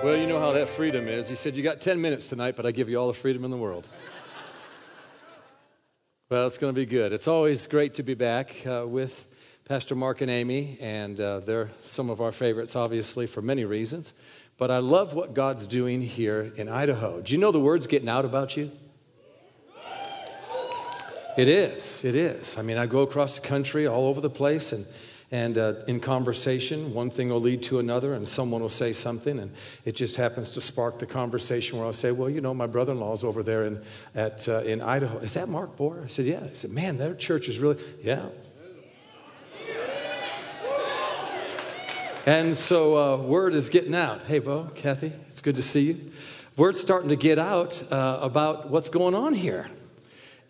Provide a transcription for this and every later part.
Well, you know how that freedom is. He said, You got 10 minutes tonight, but I give you all the freedom in the world. well, it's going to be good. It's always great to be back uh, with Pastor Mark and Amy, and uh, they're some of our favorites, obviously, for many reasons. But I love what God's doing here in Idaho. Do you know the word's getting out about you? It is. It is. I mean, I go across the country, all over the place, and and uh, in conversation, one thing will lead to another, and someone will say something, and it just happens to spark the conversation where I'll say, Well, you know, my brother in law is over there in, at, uh, in Idaho. Is that Mark Bohr? I said, Yeah. I said, Man, their church is really, yeah. And so, uh, word is getting out. Hey, Bo, Kathy, it's good to see you. Word's starting to get out uh, about what's going on here.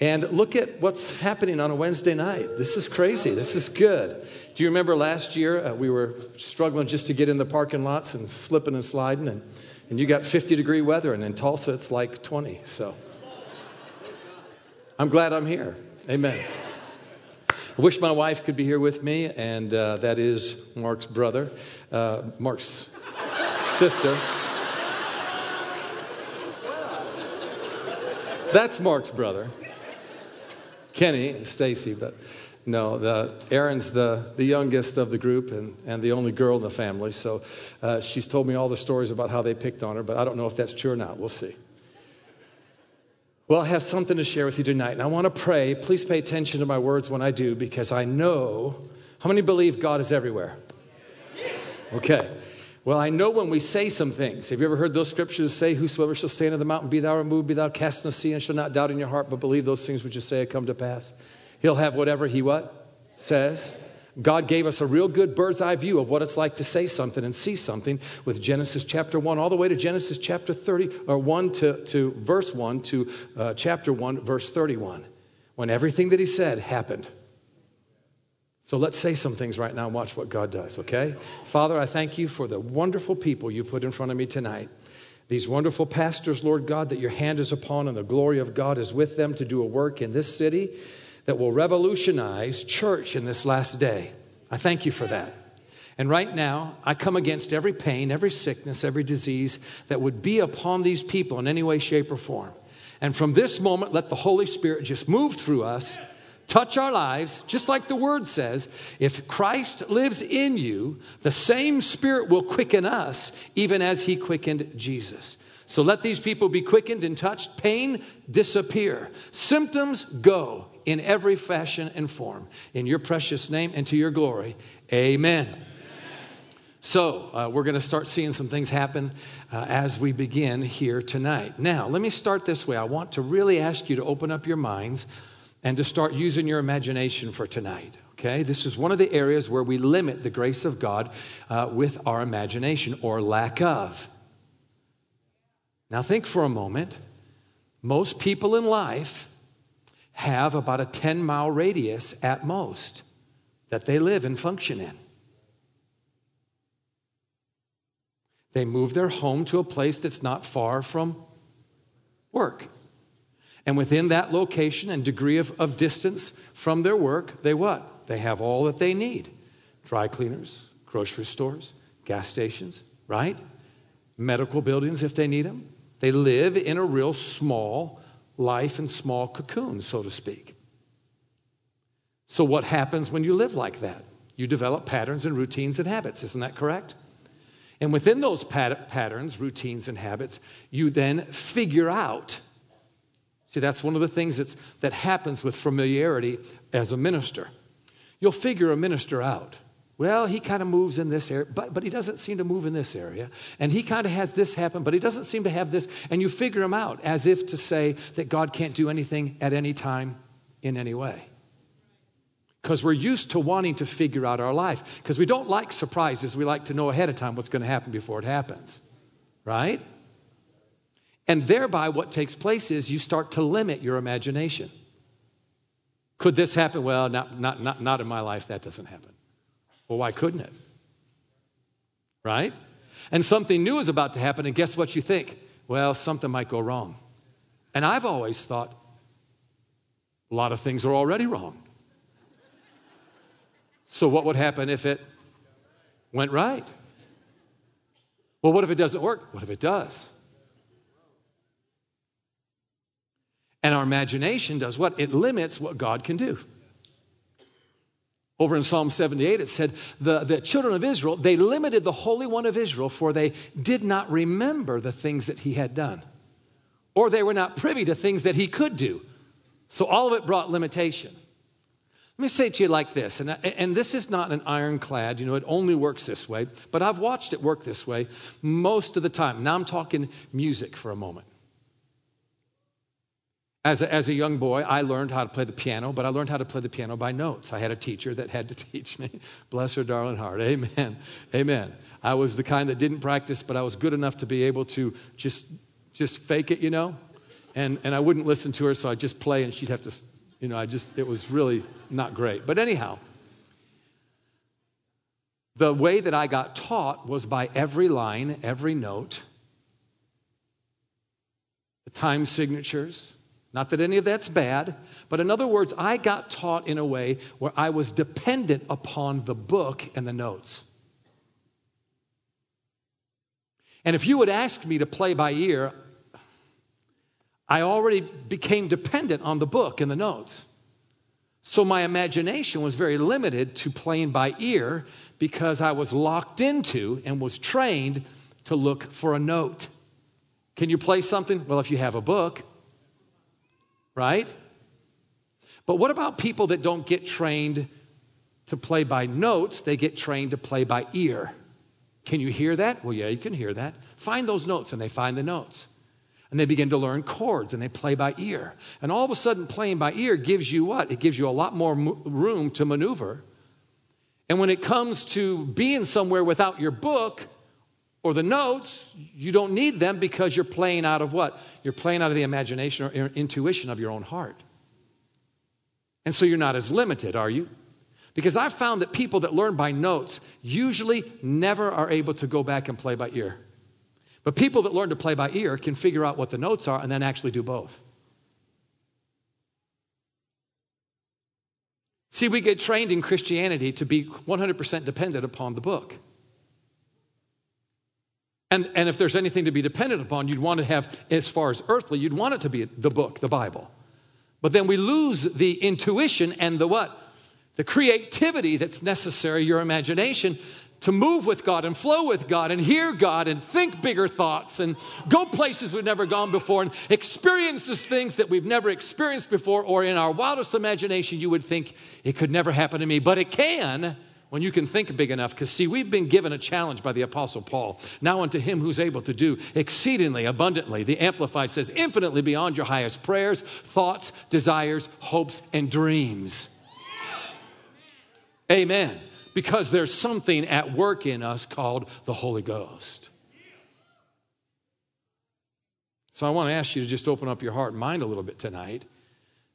And look at what's happening on a Wednesday night. This is crazy. This is good. Do you remember last year uh, we were struggling just to get in the parking lots and slipping and sliding, and, and you got 50 degree weather, and in Tulsa it's like 20. So I'm glad I'm here. Amen. I wish my wife could be here with me, and uh, that is Mark's brother, uh, Mark's sister. That's Mark's brother. Kenny and Stacy, but no, the, Erin's the, the youngest of the group and, and the only girl in the family. So uh, she's told me all the stories about how they picked on her, but I don't know if that's true or not. We'll see. Well, I have something to share with you tonight, and I want to pray. Please pay attention to my words when I do, because I know how many believe God is everywhere? Okay. Well, I know when we say some things. Have you ever heard those scriptures say, Whosoever shall say unto the mountain, Be thou removed, be thou cast in the sea, and shall not doubt in your heart, but believe those things which you say have come to pass? He'll have whatever he what? Says. God gave us a real good bird's eye view of what it's like to say something and see something with Genesis chapter 1 all the way to Genesis chapter 30, or 1 to, to verse 1 to uh, chapter 1, verse 31, when everything that he said happened. So let's say some things right now and watch what God does, okay? Father, I thank you for the wonderful people you put in front of me tonight. These wonderful pastors, Lord God, that your hand is upon and the glory of God is with them to do a work in this city that will revolutionize church in this last day. I thank you for that. And right now, I come against every pain, every sickness, every disease that would be upon these people in any way, shape, or form. And from this moment, let the Holy Spirit just move through us touch our lives, just like the word says. If Christ lives in you, the same Spirit will quicken us, even as He quickened Jesus. So let these people be quickened and touched. Pain disappear. Symptoms go in every fashion and form. In your precious name and to your glory. Amen. So, uh, we're going to start seeing some things happen uh, as we begin here tonight. Now, let me start this way. I want to really ask you to open up your minds and to start using your imagination for tonight. Okay, this is one of the areas where we limit the grace of God uh, with our imagination or lack of. Now, think for a moment. Most people in life have about a 10 mile radius at most that they live and function in. They move their home to a place that's not far from work. And within that location and degree of, of distance from their work, they what? They have all that they need dry cleaners, grocery stores, gas stations, right? Medical buildings if they need them. They live in a real small life and small cocoon, so to speak. So, what happens when you live like that? You develop patterns and routines and habits, isn't that correct? And within those pat- patterns, routines, and habits, you then figure out See, that's one of the things that's, that happens with familiarity as a minister. You'll figure a minister out. Well, he kind of moves in this area, but, but he doesn't seem to move in this area. And he kind of has this happen, but he doesn't seem to have this. And you figure him out as if to say that God can't do anything at any time in any way. Because we're used to wanting to figure out our life. Because we don't like surprises. We like to know ahead of time what's going to happen before it happens. Right? And thereby, what takes place is you start to limit your imagination. Could this happen? Well, not, not, not, not in my life, that doesn't happen. Well, why couldn't it? Right? And something new is about to happen, and guess what you think? Well, something might go wrong. And I've always thought a lot of things are already wrong. So, what would happen if it went right? Well, what if it doesn't work? What if it does? And our imagination does what? It limits what God can do. Over in Psalm 78, it said, the, the children of Israel, they limited the Holy One of Israel, for they did not remember the things that he had done, or they were not privy to things that he could do. So all of it brought limitation. Let me say to you like this, and, and this is not an ironclad, you know, it only works this way, but I've watched it work this way most of the time. Now I'm talking music for a moment. As a, as a young boy, I learned how to play the piano, but I learned how to play the piano by notes. I had a teacher that had to teach me. Bless her darling heart. Amen. Amen. I was the kind that didn't practice, but I was good enough to be able to just, just fake it, you know? And, and I wouldn't listen to her, so I'd just play and she'd have to, you know, I just, it was really not great. But anyhow, the way that I got taught was by every line, every note, the time signatures, not that any of that's bad, but in other words, I got taught in a way where I was dependent upon the book and the notes. And if you would ask me to play by ear, I already became dependent on the book and the notes. So my imagination was very limited to playing by ear because I was locked into and was trained to look for a note. Can you play something? Well, if you have a book right? But what about people that don't get trained to play by notes? They get trained to play by ear. Can you hear that? Well, yeah, you can hear that. Find those notes, and they find the notes. And they begin to learn chords and they play by ear. And all of a sudden, playing by ear gives you what? It gives you a lot more room to maneuver. And when it comes to being somewhere without your book, or the notes, you don't need them because you're playing out of what? You're playing out of the imagination or intuition of your own heart. And so you're not as limited, are you? Because I've found that people that learn by notes usually never are able to go back and play by ear. But people that learn to play by ear can figure out what the notes are and then actually do both. See, we get trained in Christianity to be 100% dependent upon the book. And, and if there's anything to be dependent upon, you'd want to have, as far as earthly, you'd want it to be the book, the Bible. But then we lose the intuition and the what? The creativity that's necessary, your imagination, to move with God and flow with God and hear God and think bigger thoughts and go places we've never gone before and experiences things that we've never experienced before, or in our wildest imagination, you would think it could never happen to me, but it can when you can think big enough. Because, see, we've been given a challenge by the Apostle Paul. Now, unto him who's able to do exceedingly abundantly, the Amplified says, infinitely beyond your highest prayers, thoughts, desires, hopes, and dreams. Amen. Because there's something at work in us called the Holy Ghost. So I want to ask you to just open up your heart and mind a little bit tonight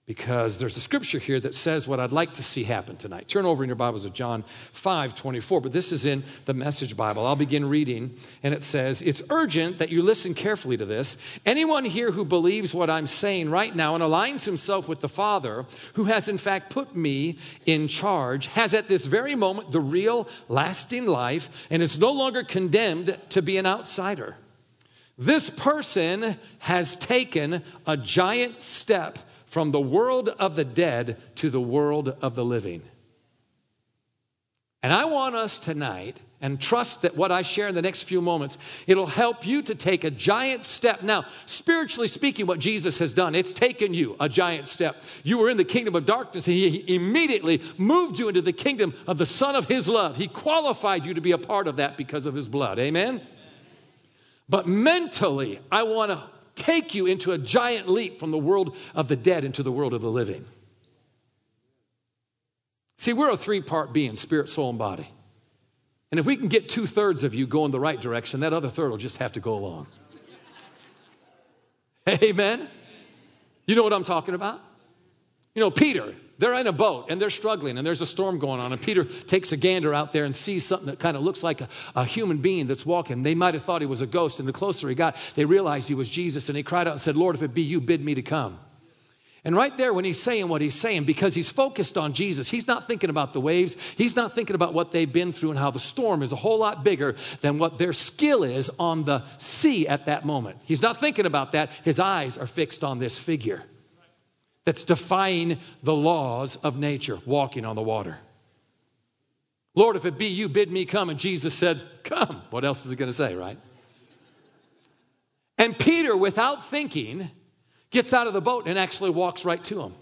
because there's a scripture here that says what I'd like to see happen tonight. Turn over in your Bibles to John 5 24, but this is in the Message Bible. I'll begin reading, and it says, It's urgent that you listen carefully to this. Anyone here who believes what I'm saying right now and aligns himself with the Father, who has in fact put me in charge, has at this very moment the real, lasting life and is no longer condemned to be an outsider. This person has taken a giant step from the world of the dead to the world of the living. And I want us tonight, and trust that what I share in the next few moments, it'll help you to take a giant step. Now, spiritually speaking, what Jesus has done, it's taken you a giant step. You were in the kingdom of darkness, and He immediately moved you into the kingdom of the Son of His love. He qualified you to be a part of that because of His blood. Amen? But mentally, I want to take you into a giant leap from the world of the dead into the world of the living. See, we're a three part being spirit, soul, and body. And if we can get two thirds of you going the right direction, that other third will just have to go along. Amen? You know what I'm talking about? You know, Peter, they're in a boat and they're struggling and there's a storm going on. And Peter takes a gander out there and sees something that kind of looks like a, a, human being that's walking. They might have thought he was a ghost. And the closer he got, they realized he was Jesus. And he cried out and said, Lord, if it be you, bid me to come. And right there, when he's saying what he's saying, because he's focused on Jesus, he's not thinking about the waves. He's not thinking about what they've been through and how the storm is a whole lot bigger than what their skill is on the sea at that moment. He's not thinking about that. His eyes are fixed on this figure that's defying the laws of nature, walking on the water. Lord, if it be you, bid me come. And Jesus said, Come. What else is he going to say, right? And Peter, without thinking, gets out of the boat and actually walks right to him.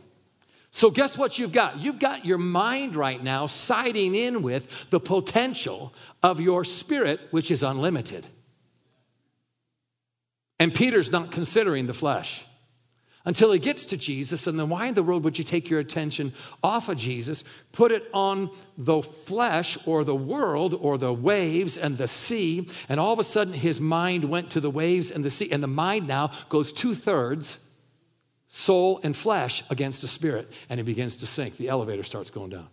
So, guess what you've got? You've got your mind right now siding in with the potential of your spirit, which is unlimited. And Peter's not considering the flesh until he gets to Jesus. And then, why in the world would you take your attention off of Jesus, put it on the flesh or the world or the waves and the sea? And all of a sudden, his mind went to the waves and the sea. And the mind now goes two thirds soul and flesh against the spirit, and he begins to sink. The elevator starts going down,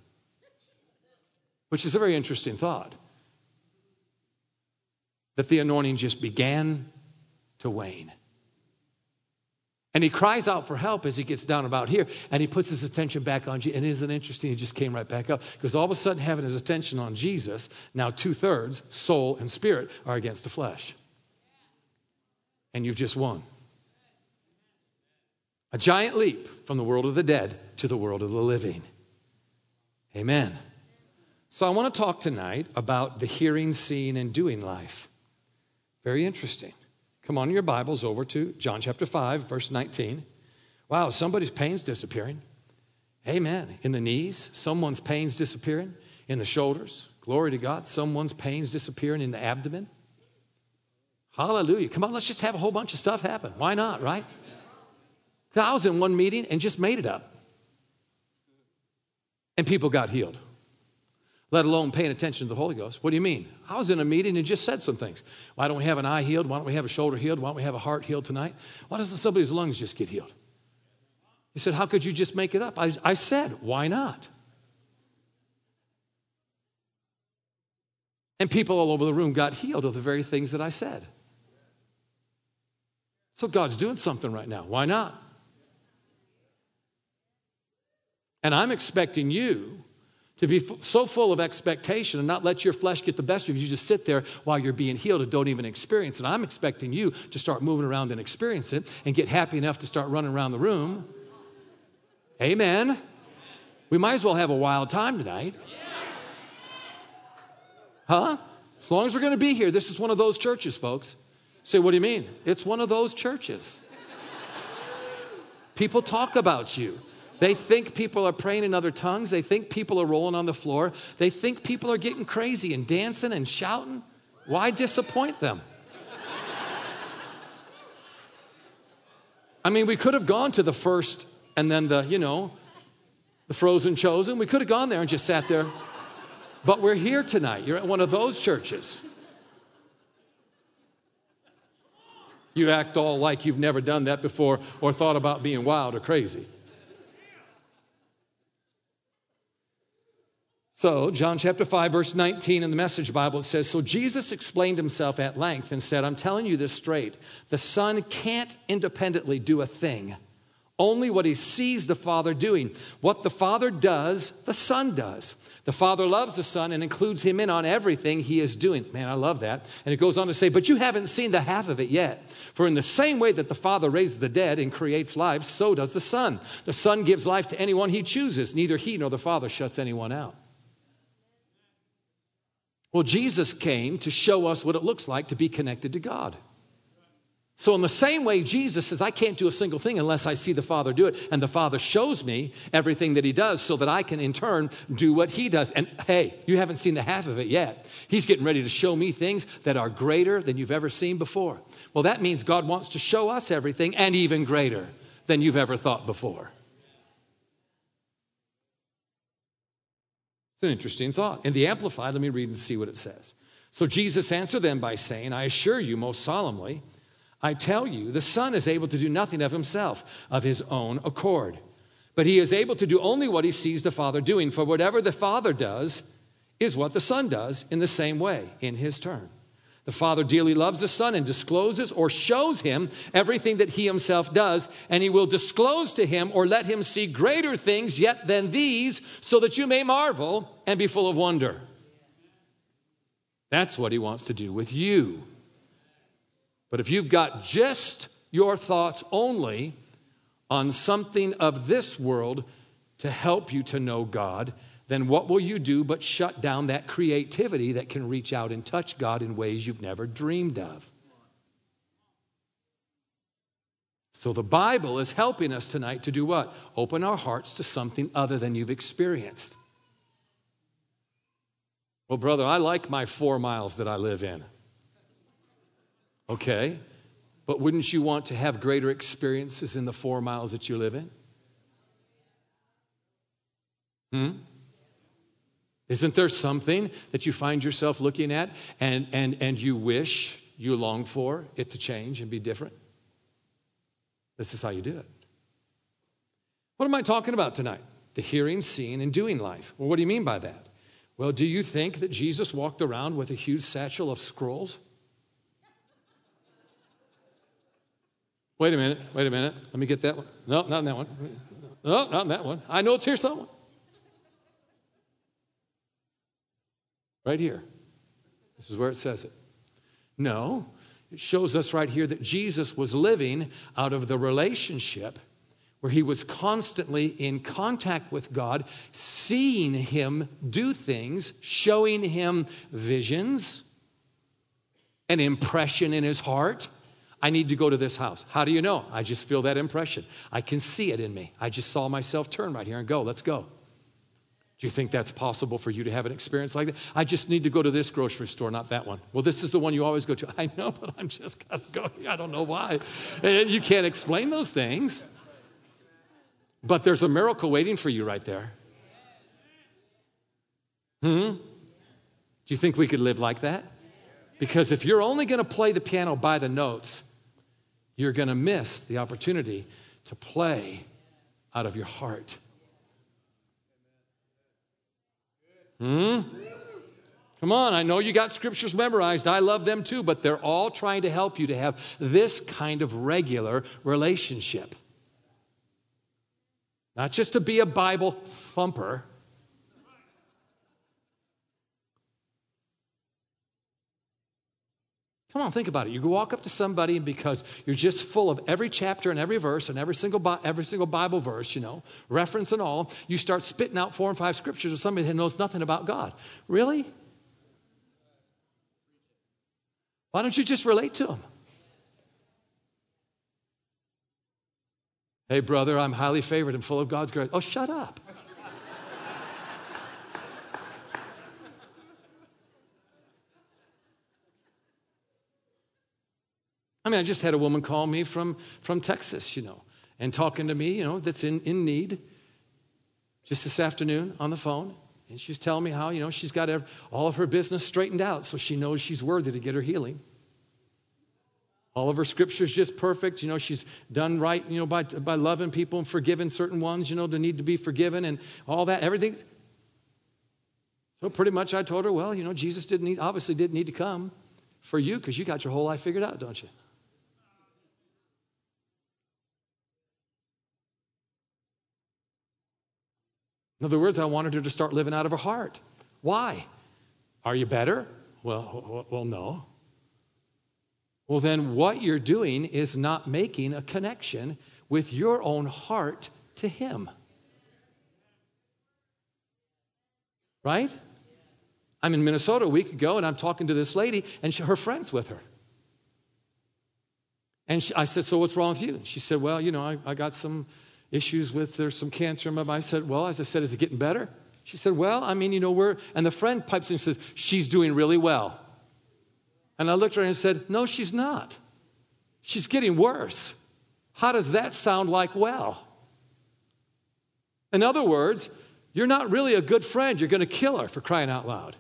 which is a very interesting thought. That the anointing just began to wane. And he cries out for help as he gets down about here, and he puts his attention back on Jesus. And isn't interesting? He just came right back up because all of a sudden, having his attention on Jesus, now two thirds, soul and spirit, are against the flesh. And you've just won. A giant leap from the world of the dead to the world of the living. Amen. So I want to talk tonight about the hearing, seeing, and doing life. Very interesting. Come on, your Bibles over to John chapter 5, verse 19. Wow, somebody's pain's disappearing. Amen. In the knees, someone's pain's disappearing. In the shoulders, glory to God, someone's pain's disappearing in the abdomen. Hallelujah. Come on, let's just have a whole bunch of stuff happen. Why not, right? I was in one meeting and just made it up. And people got healed, let alone paying attention to the Holy Ghost. What do you mean? I was in a meeting and just said some things. Why don't we have an eye healed? Why don't we have a shoulder healed? Why don't we have a heart healed tonight? Why doesn't somebody's lungs just get healed? He said, How could you just make it up? I, I said, Why not? And people all over the room got healed of the very things that I said. So God's doing something right now. Why not? And I'm expecting you to be f- so full of expectation and not let your flesh get the best of you. You just sit there while you're being healed and don't even experience it. I'm expecting you to start moving around and experience it and get happy enough to start running around the room. Amen. We might as well have a wild time tonight. Huh? As long as we're going to be here, this is one of those churches, folks. Say, what do you mean? It's one of those churches. People talk about you. They think people are praying in other tongues. They think people are rolling on the floor. They think people are getting crazy and dancing and shouting. Why disappoint them? I mean, we could have gone to the first and then the, you know, the frozen chosen. We could have gone there and just sat there. But we're here tonight. You're at one of those churches. You act all like you've never done that before or thought about being wild or crazy. So, John chapter 5, verse 19 in the Message Bible, it says So Jesus explained himself at length and said, I'm telling you this straight. The Son can't independently do a thing, only what he sees the Father doing. What the Father does, the Son does. The Father loves the Son and includes him in on everything he is doing. Man, I love that. And it goes on to say, But you haven't seen the half of it yet. For in the same way that the Father raises the dead and creates life, so does the Son. The Son gives life to anyone he chooses. Neither he nor the Father shuts anyone out. Well, Jesus came to show us what it looks like to be connected to God. So, in the same way, Jesus says, I can't do a single thing unless I see the Father do it. And the Father shows me everything that He does so that I can, in turn, do what He does. And hey, you haven't seen the half of it yet. He's getting ready to show me things that are greater than you've ever seen before. Well, that means God wants to show us everything and even greater than you've ever thought before. It's an interesting thought. In the Amplified, let me read and see what it says. So Jesus answered them by saying, I assure you most solemnly, I tell you, the Son is able to do nothing of himself, of his own accord. But he is able to do only what he sees the Father doing, for whatever the Father does is what the Son does in the same way, in his turn. The Father dearly loves the Son and discloses or shows him everything that he himself does, and he will disclose to him or let him see greater things yet than these, so that you may marvel and be full of wonder. That's what he wants to do with you. But if you've got just your thoughts only on something of this world to help you to know God, then what will you do but shut down that creativity that can reach out and touch God in ways you've never dreamed of? So the Bible is helping us tonight to do what? Open our hearts to something other than you've experienced. Well, brother, I like my four miles that I live in. Okay, but wouldn't you want to have greater experiences in the four miles that you live in? Hmm? Isn't there something that you find yourself looking at and, and, and you wish, you long for it to change and be different? This is how you do it. What am I talking about tonight? The hearing, seeing, and doing life. Well, what do you mean by that? Well, do you think that Jesus walked around with a huge satchel of scrolls? Wait a minute, wait a minute. Let me get that one. No, not in that one. No, not in that one. I know it's here somewhere. Right here. This is where it says it. No, it shows us right here that Jesus was living out of the relationship where he was constantly in contact with God, seeing him do things, showing him visions, an impression in his heart. I need to go to this house. How do you know? I just feel that impression. I can see it in me. I just saw myself turn right here and go. Let's go. Do you think that's possible for you to have an experience like that? I just need to go to this grocery store, not that one. Well, this is the one you always go to. I know, but I'm just going to go. I don't know why. You can't explain those things. But there's a miracle waiting for you right there. Hmm? Do you think we could live like that? Because if you're only going to play the piano by the notes, you're going to miss the opportunity to play out of your heart. Hmm? Come on, I know you got scriptures memorized. I love them too, but they're all trying to help you to have this kind of regular relationship. Not just to be a Bible thumper. Come on, think about it. You walk up to somebody, and because you're just full of every chapter and every verse and every single, every single Bible verse, you know, reference and all, you start spitting out four and five scriptures to somebody that knows nothing about God. Really? Why don't you just relate to them? Hey, brother, I'm highly favored and full of God's grace. Oh, shut up. I mean, I just had a woman call me from, from Texas, you know, and talking to me, you know, that's in, in need just this afternoon on the phone. And she's telling me how, you know, she's got all of her business straightened out so she knows she's worthy to get her healing. All of her scriptures just perfect. You know, she's done right, you know, by, by loving people and forgiving certain ones, you know, to need to be forgiven and all that, everything. So pretty much I told her, well, you know, Jesus didn't need, obviously didn't need to come for you because you got your whole life figured out, don't you? In other words, I wanted her to start living out of her heart. Why? Are you better? Well, well, no. Well, then what you're doing is not making a connection with your own heart to Him. Right? I'm in Minnesota a week ago and I'm talking to this lady and she, her friend's with her. And she, I said, So what's wrong with you? And She said, Well, you know, I, I got some issues with there's some cancer in my body. I said, Well, as I said, is it getting better? She said, Well, I mean, you know, we're, and the friend pipes in and says, She's doing really well. And I looked at her and said, No, she's not. She's getting worse. How does that sound like well? In other words, you're not really a good friend. You're going to kill her for crying out loud.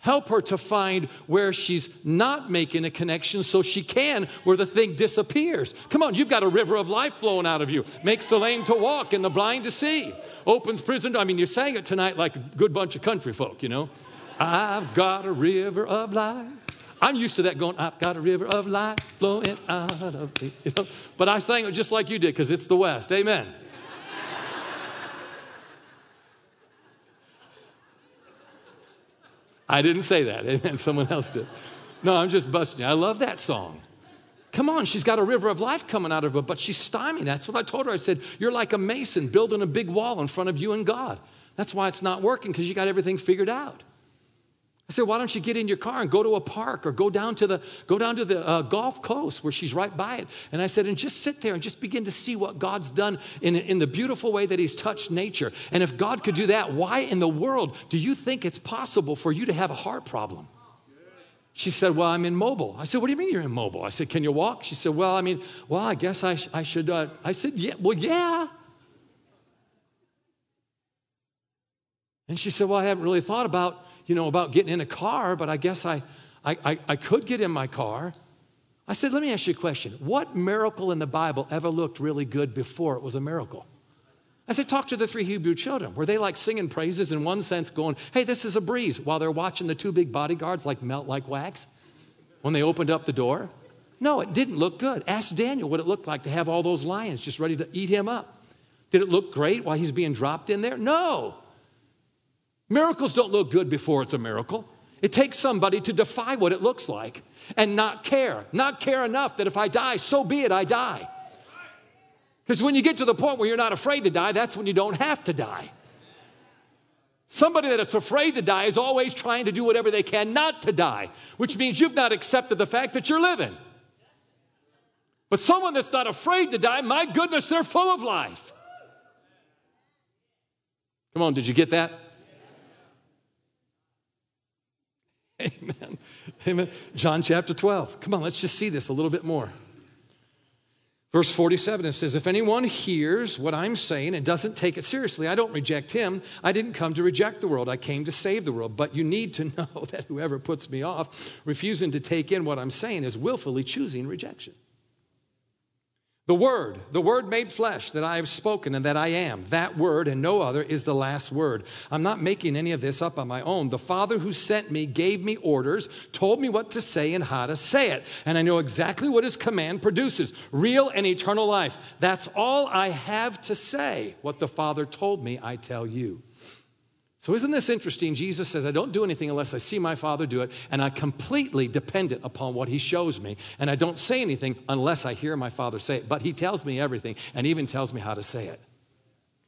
Help her to find where she's not making a connection so she can, where the thing disappears. Come on, you've got a river of life flowing out of you. Makes the lame to walk and the blind to see. Opens prison. I mean, you sang it tonight like a good bunch of country folk, you know. I've got a river of life. I'm used to that going, I've got a river of life flowing out of me. You know? But I sang it just like you did because it's the West. Amen. I didn't say that. Amen. Someone else did. No, I'm just busting you. I love that song. Come on, she's got a river of life coming out of her, but she's stymied. That's what I told her. I said, You're like a mason building a big wall in front of you and God. That's why it's not working because you got everything figured out. I said, why don't you get in your car and go to a park or go down to the, go down to the uh, Gulf Coast where she's right by it? And I said, and just sit there and just begin to see what God's done in, in the beautiful way that He's touched nature. And if God could do that, why in the world do you think it's possible for you to have a heart problem? She said, Well, I'm immobile. I said, What do you mean you're immobile? I said, Can you walk? She said, Well, I mean, well, I guess I, sh- I should. Uh, I said, Yeah, well, yeah. And she said, Well, I haven't really thought about you know, about getting in a car, but I guess I, I, I, I could get in my car. I said, let me ask you a question. What miracle in the Bible ever looked really good before it was a miracle? I said, talk to the three Hebrew children. Were they like singing praises in one sense, going, hey, this is a breeze, while they're watching the two big bodyguards like melt like wax when they opened up the door? No, it didn't look good. Ask Daniel what it looked like to have all those lions just ready to eat him up. Did it look great while he's being dropped in there? No. Miracles don't look good before it's a miracle. It takes somebody to defy what it looks like and not care. Not care enough that if I die, so be it, I die. Because when you get to the point where you're not afraid to die, that's when you don't have to die. Somebody that is afraid to die is always trying to do whatever they can not to die, which means you've not accepted the fact that you're living. But someone that's not afraid to die, my goodness, they're full of life. Come on, did you get that? Amen. Amen. John chapter 12. Come on, let's just see this a little bit more. Verse 47, it says, If anyone hears what I'm saying and doesn't take it seriously, I don't reject him. I didn't come to reject the world, I came to save the world. But you need to know that whoever puts me off, refusing to take in what I'm saying, is willfully choosing rejection. The Word, the Word made flesh that I have spoken and that I am, that Word and no other is the last word. I'm not making any of this up on my own. The Father who sent me gave me orders, told me what to say and how to say it. And I know exactly what His command produces real and eternal life. That's all I have to say. What the Father told me, I tell you. So, isn't this interesting? Jesus says, I don't do anything unless I see my Father do it, and I'm completely dependent upon what He shows me. And I don't say anything unless I hear my Father say it. But He tells me everything and even tells me how to say it.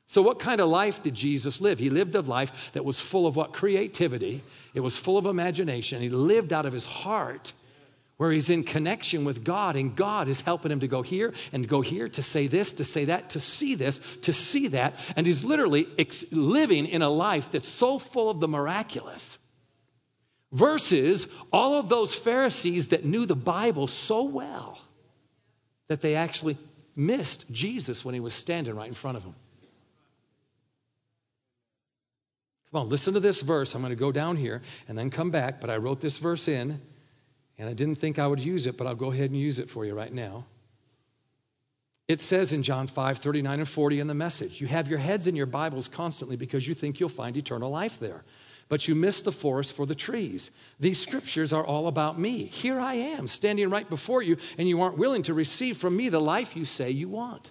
So, what kind of life did Jesus live? He lived a life that was full of what? Creativity, it was full of imagination. He lived out of His heart where he's in connection with God, and God is helping him to go here and go here, to say this, to say that, to see this, to see that. And he's literally ex- living in a life that's so full of the miraculous. Versus all of those Pharisees that knew the Bible so well that they actually missed Jesus when he was standing right in front of them. Come on, listen to this verse. I'm going to go down here and then come back, but I wrote this verse in and I didn't think I would use it, but I'll go ahead and use it for you right now. It says in John 5 39 and 40 in the message, You have your heads in your Bibles constantly because you think you'll find eternal life there. But you miss the forest for the trees. These scriptures are all about me. Here I am, standing right before you, and you aren't willing to receive from me the life you say you want.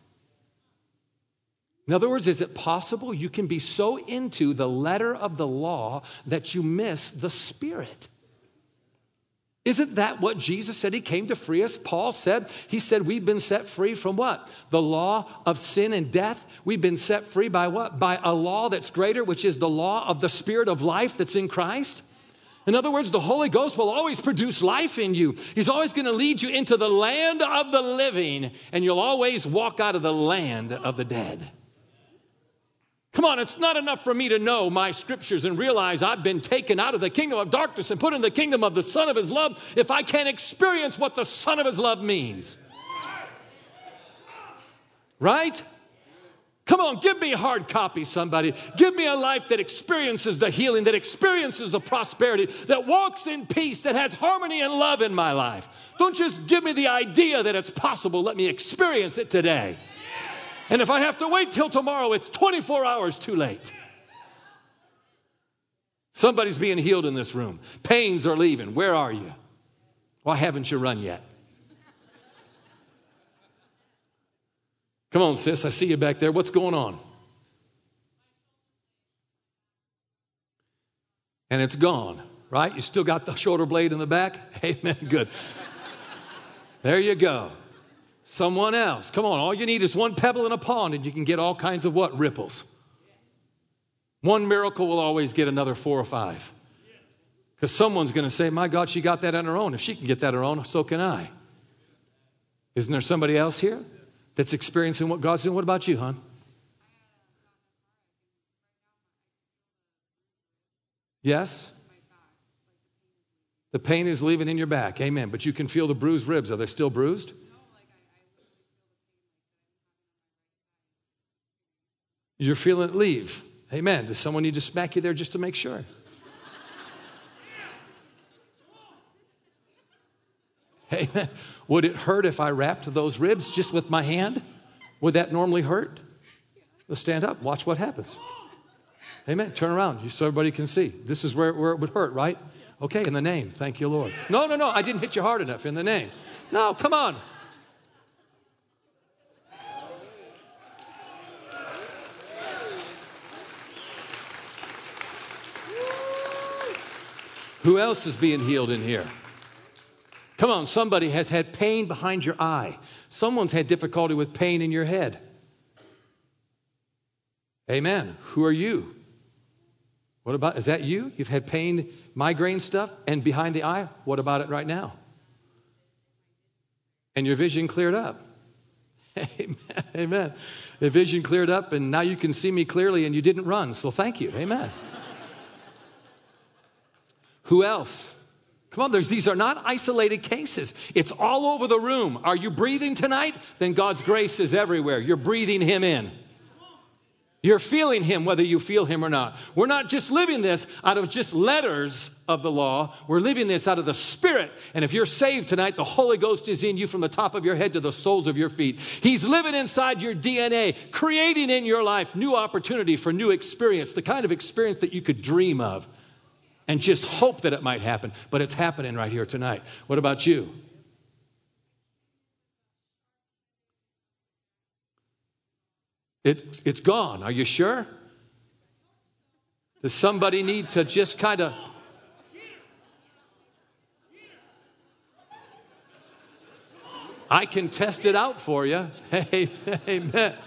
In other words, is it possible you can be so into the letter of the law that you miss the spirit? Isn't that what Jesus said he came to free us? Paul said, He said, We've been set free from what? The law of sin and death. We've been set free by what? By a law that's greater, which is the law of the Spirit of life that's in Christ. In other words, the Holy Ghost will always produce life in you. He's always going to lead you into the land of the living, and you'll always walk out of the land of the dead. Come on, it's not enough for me to know my scriptures and realize I've been taken out of the kingdom of darkness and put in the kingdom of the Son of His love if I can't experience what the Son of His love means. Right? Come on, give me a hard copy, somebody. Give me a life that experiences the healing, that experiences the prosperity, that walks in peace, that has harmony and love in my life. Don't just give me the idea that it's possible. Let me experience it today. And if I have to wait till tomorrow, it's 24 hours too late. Somebody's being healed in this room. Pains are leaving. Where are you? Why haven't you run yet? Come on, sis, I see you back there. What's going on? And it's gone, right? You still got the shoulder blade in the back? Amen. Good. There you go. Someone else. Come on, all you need is one pebble in a pond and you can get all kinds of what? Ripples. One miracle will always get another four or five. Because someone's going to say, My God, she got that on her own. If she can get that on her own, so can I. Isn't there somebody else here that's experiencing what God's doing? What about you, hon? Yes? The pain is leaving in your back. Amen. But you can feel the bruised ribs. Are they still bruised? You're feeling it leave. Amen. Does someone need to smack you there just to make sure? Amen. Would it hurt if I wrapped those ribs just with my hand? Would that normally hurt? Let's stand up. Watch what happens. Amen. Turn around so everybody can see. This is where, where it would hurt, right? Okay, in the name. Thank you, Lord. No, no, no. I didn't hit you hard enough. In the name. No, come on. Who else is being healed in here? Come on, somebody has had pain behind your eye. Someone's had difficulty with pain in your head. Amen. Who are you? What about, is that you? You've had pain, migraine stuff, and behind the eye? What about it right now? And your vision cleared up. Amen. Amen. The vision cleared up, and now you can see me clearly, and you didn't run. So thank you. Amen. Who else? Come on, these are not isolated cases. It's all over the room. Are you breathing tonight? Then God's grace is everywhere. You're breathing Him in. You're feeling Him whether you feel Him or not. We're not just living this out of just letters of the law, we're living this out of the Spirit. And if you're saved tonight, the Holy Ghost is in you from the top of your head to the soles of your feet. He's living inside your DNA, creating in your life new opportunity for new experience, the kind of experience that you could dream of and just hope that it might happen, but it's happening right here tonight. What about you? It, it's gone. Are you sure? Does somebody need to just kind of. I can test it out for you. Amen.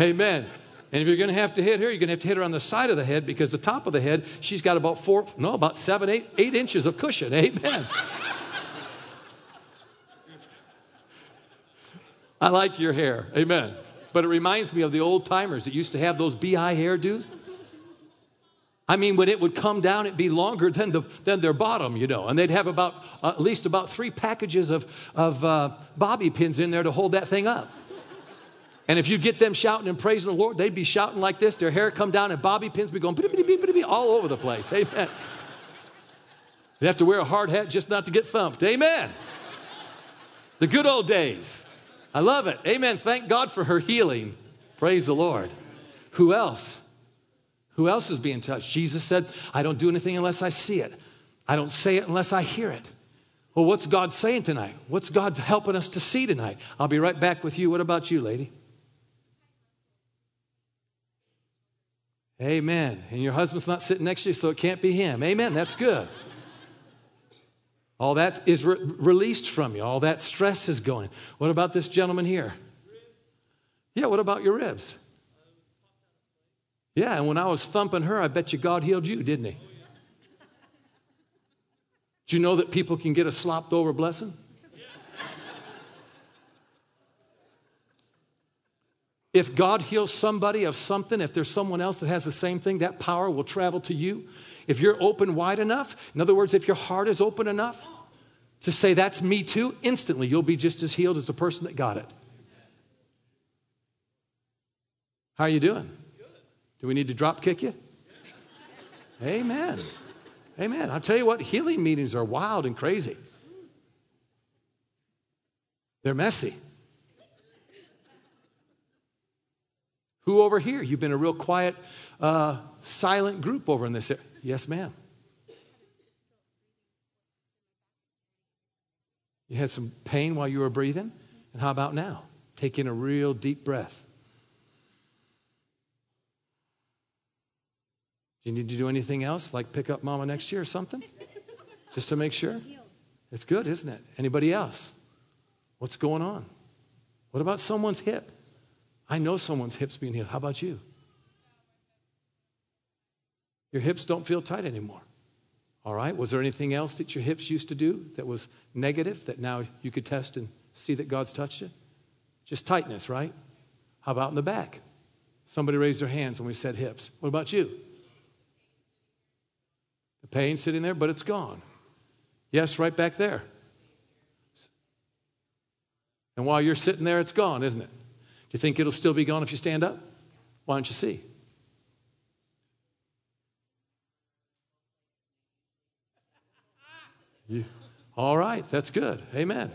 Amen. And if you're going to have to hit her, you're going to have to hit her on the side of the head because the top of the head, she's got about four, no, about seven, eight, eight inches of cushion. Amen. I like your hair. Amen. But it reminds me of the old timers that used to have those BI hairdos. I mean, when it would come down, it'd be longer than, the, than their bottom, you know. And they'd have about uh, at least about three packages of, of uh, bobby pins in there to hold that thing up. And if you get them shouting and praising the Lord, they'd be shouting like this. Their hair come down and bobby pins be going all over the place. Amen. They have to wear a hard hat just not to get thumped. Amen. The good old days. I love it. Amen. Thank God for her healing. Praise the Lord. Who else? Who else is being touched? Jesus said, I don't do anything unless I see it. I don't say it unless I hear it. Well, what's God saying tonight? What's God helping us to see tonight? I'll be right back with you. What about you, lady? Amen. And your husband's not sitting next to you, so it can't be him. Amen. That's good. All that is re- released from you. All that stress is going. What about this gentleman here? Yeah, what about your ribs? Yeah, and when I was thumping her, I bet you God healed you, didn't he? Do you know that people can get a slopped over blessing? If God heals somebody of something, if there's someone else that has the same thing, that power will travel to you. If you're open wide enough, in other words, if your heart is open enough to say, That's me too, instantly you'll be just as healed as the person that got it. How are you doing? Do we need to drop kick you? Amen. Amen. I'll tell you what, healing meetings are wild and crazy. They're messy. Who over here? You've been a real quiet, uh, silent group over in this area. Yes, ma'am. You had some pain while you were breathing? And how about now? Take in a real deep breath. Do you need to do anything else, like pick up mama next year or something? Just to make sure? It's good, isn't it? Anybody else? What's going on? What about someone's hip? I know someone's hip's being healed. How about you? Your hips don't feel tight anymore. All right? Was there anything else that your hips used to do that was negative that now you could test and see that God's touched it? Just tightness, right? How about in the back? Somebody raised their hands when we said hips. What about you? The pain sitting there, but it's gone. Yes, right back there. And while you're sitting there, it's gone, isn't it? You think it'll still be gone if you stand up? Why don't you see? You, all right, that's good. Amen.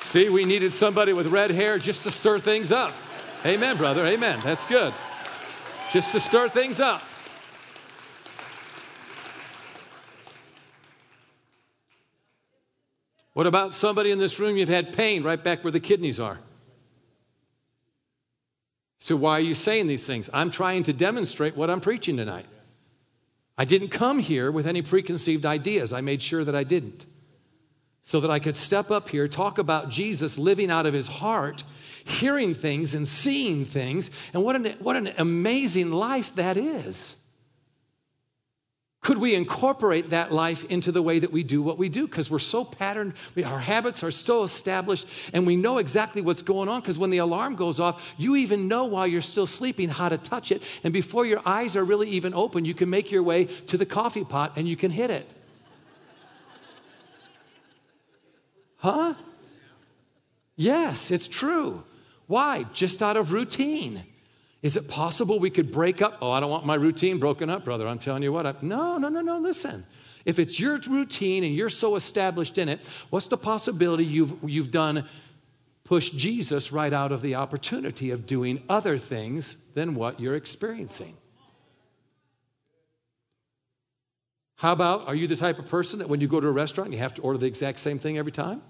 See, we needed somebody with red hair just to stir things up. Amen, brother. Amen. That's good. Just to stir things up. What about somebody in this room you've had pain right back where the kidneys are? So, why are you saying these things? I'm trying to demonstrate what I'm preaching tonight. I didn't come here with any preconceived ideas. I made sure that I didn't. So that I could step up here, talk about Jesus living out of his heart, hearing things and seeing things. And what an, what an amazing life that is. Could we incorporate that life into the way that we do what we do? Because we're so patterned, we, our habits are so established, and we know exactly what's going on. Because when the alarm goes off, you even know while you're still sleeping how to touch it. And before your eyes are really even open, you can make your way to the coffee pot and you can hit it. Huh? Yes, it's true. Why? Just out of routine. Is it possible we could break up? Oh, I don't want my routine broken up, brother. I'm telling you what. I, no, no, no, no. Listen. If it's your routine and you're so established in it, what's the possibility you've, you've done push Jesus right out of the opportunity of doing other things than what you're experiencing? How about, are you the type of person that when you go to a restaurant, you have to order the exact same thing every time?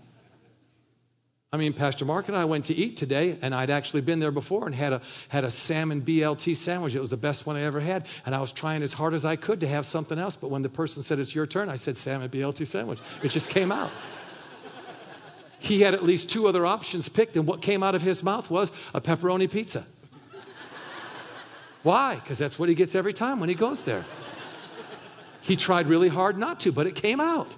I mean, Pastor Mark and I went to eat today, and I'd actually been there before and had a, had a salmon BLT sandwich. It was the best one I ever had. And I was trying as hard as I could to have something else. But when the person said, It's your turn, I said, Salmon BLT sandwich. It just came out. he had at least two other options picked, and what came out of his mouth was a pepperoni pizza. Why? Because that's what he gets every time when he goes there. He tried really hard not to, but it came out.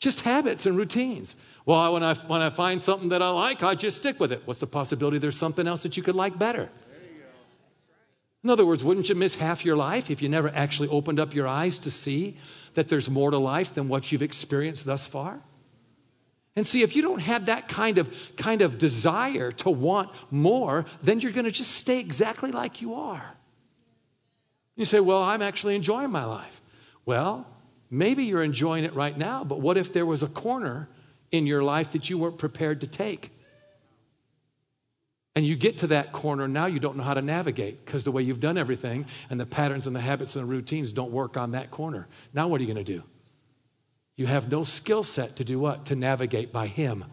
Just habits and routines. Well, when I, when I find something that I like, I just stick with it. What's the possibility there's something else that you could like better? In other words, wouldn't you miss half your life if you never actually opened up your eyes to see that there's more to life than what you've experienced thus far? And see, if you don't have that kind of, kind of desire to want more, then you're going to just stay exactly like you are. You say, Well, I'm actually enjoying my life. Well, Maybe you're enjoying it right now, but what if there was a corner in your life that you weren't prepared to take? And you get to that corner, now you don't know how to navigate because the way you've done everything and the patterns and the habits and the routines don't work on that corner. Now, what are you going to do? You have no skill set to do what? To navigate by Him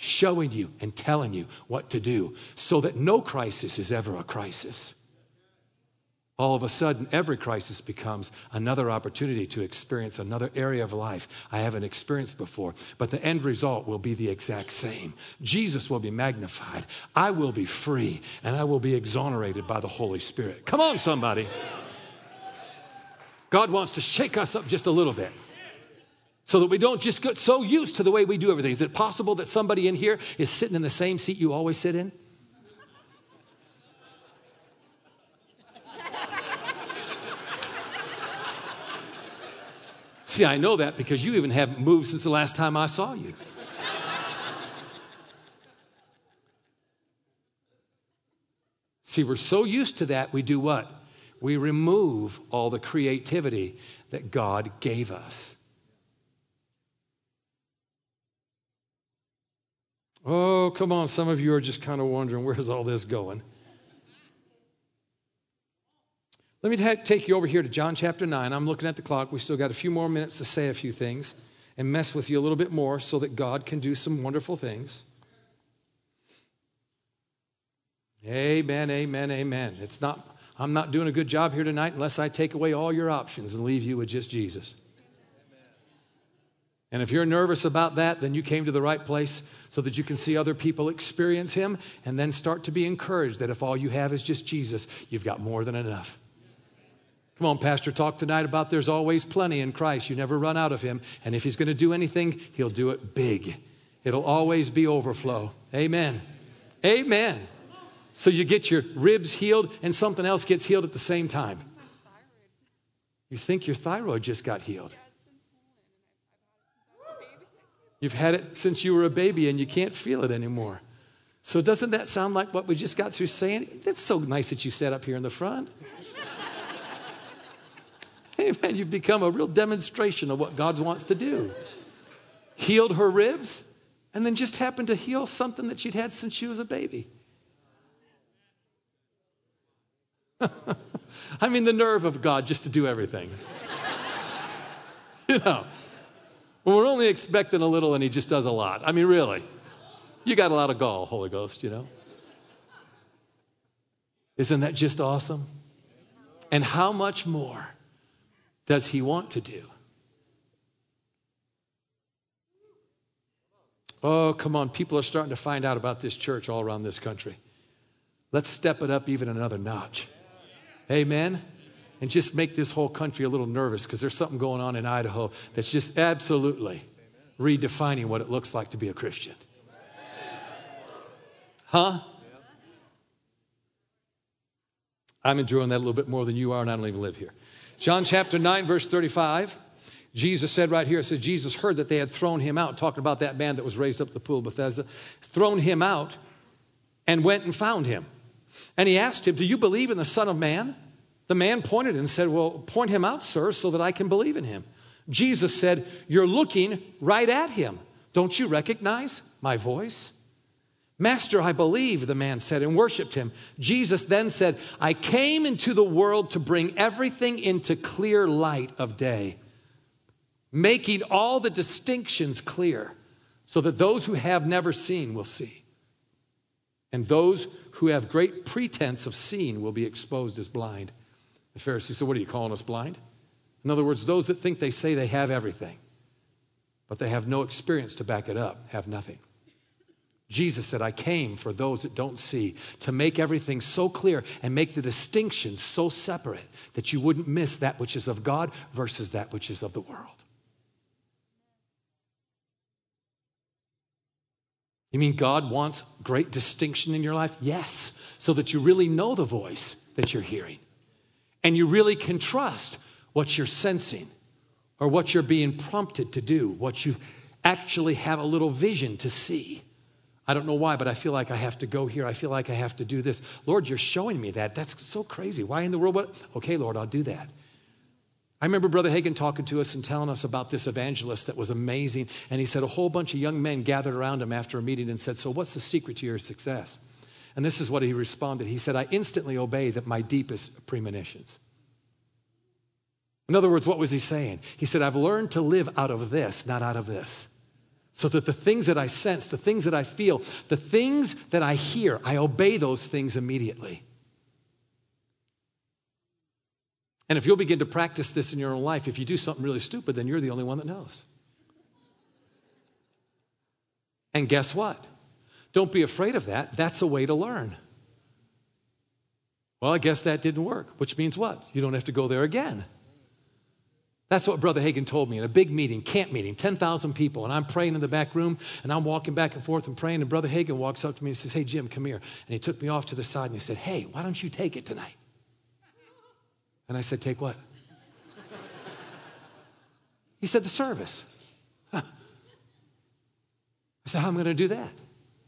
showing you and telling you what to do so that no crisis is ever a crisis all of a sudden, every crisis becomes another opportunity to experience another area of life I haven't experienced before. But the end result will be the exact same. Jesus will be magnified, I will be free, and I will be exonerated by the Holy Spirit. Come on, somebody. God wants to shake us up just a little bit so that we don't just get so used to the way we do everything. Is it possible that somebody in here is sitting in the same seat you always sit in? See, I know that because you even haven't moved since the last time I saw you. See, we're so used to that, we do what? We remove all the creativity that God gave us. Oh, come on. Some of you are just kind of wondering where's all this going? Let me ta- take you over here to John chapter 9. I'm looking at the clock. We still got a few more minutes to say a few things and mess with you a little bit more so that God can do some wonderful things. Amen, amen, amen. It's not, I'm not doing a good job here tonight unless I take away all your options and leave you with just Jesus. And if you're nervous about that, then you came to the right place so that you can see other people experience Him and then start to be encouraged that if all you have is just Jesus, you've got more than enough. Come on, Pastor, talk tonight about there's always plenty in Christ. You never run out of Him. And if He's going to do anything, He'll do it big. It'll always be overflow. Amen. Amen. So you get your ribs healed and something else gets healed at the same time. You think your thyroid just got healed. You've had it since you were a baby and you can't feel it anymore. So, doesn't that sound like what we just got through saying? That's so nice that you sat up here in the front. Hey, man, you've become a real demonstration of what God wants to do. Healed her ribs, and then just happened to heal something that she'd had since she was a baby. I mean, the nerve of God just to do everything. you know, when we're only expecting a little and He just does a lot. I mean, really, you got a lot of gall, Holy Ghost, you know? Isn't that just awesome? And how much more does He want to do? Oh, come on. People are starting to find out about this church all around this country. Let's step it up even another notch. Amen? And just make this whole country a little nervous because there's something going on in Idaho that's just absolutely redefining what it looks like to be a Christian. Huh? I'm enjoying that a little bit more than you are, and I don't even live here. John chapter 9, verse 35. Jesus said right here, it says, Jesus heard that they had thrown him out, talking about that man that was raised up the pool of Bethesda, thrown him out and went and found him. And he asked him, Do you believe in the Son of Man? The man pointed and said, Well, point him out, sir, so that I can believe in him. Jesus said, You're looking right at him. Don't you recognize my voice? Master, I believe, the man said, and worshiped him. Jesus then said, I came into the world to bring everything into clear light of day, making all the distinctions clear, so that those who have never seen will see. And those who have great pretense of seeing will be exposed as blind. The Pharisees said, What are you calling us blind? In other words, those that think they say they have everything, but they have no experience to back it up, have nothing. Jesus said, I came for those that don't see, to make everything so clear and make the distinctions so separate that you wouldn't miss that which is of God versus that which is of the world. You mean God wants great distinction in your life? Yes, so that you really know the voice that you're hearing and you really can trust what you're sensing or what you're being prompted to do, what you actually have a little vision to see. I don't know why, but I feel like I have to go here. I feel like I have to do this. Lord, you're showing me that. That's so crazy. Why in the world? What? Okay, Lord, I'll do that. I remember Brother Hagin talking to us and telling us about this evangelist that was amazing. And he said a whole bunch of young men gathered around him after a meeting and said, So, what's the secret to your success? And this is what he responded. He said, I instantly obey that my deepest premonitions. In other words, what was he saying? He said, I've learned to live out of this, not out of this. So that the things that I sense, the things that I feel, the things that I hear, I obey those things immediately. And if you'll begin to practice this in your own life, if you do something really stupid, then you're the only one that knows. And guess what? Don't be afraid of that. That's a way to learn. Well, I guess that didn't work, which means what? You don't have to go there again. That's what Brother Hagin told me in a big meeting, camp meeting, 10,000 people. And I'm praying in the back room, and I'm walking back and forth and praying. And Brother Hagin walks up to me and says, Hey, Jim, come here. And he took me off to the side and he said, Hey, why don't you take it tonight? And I said, Take what? he said, The service. Huh. I said, How am I going to do that?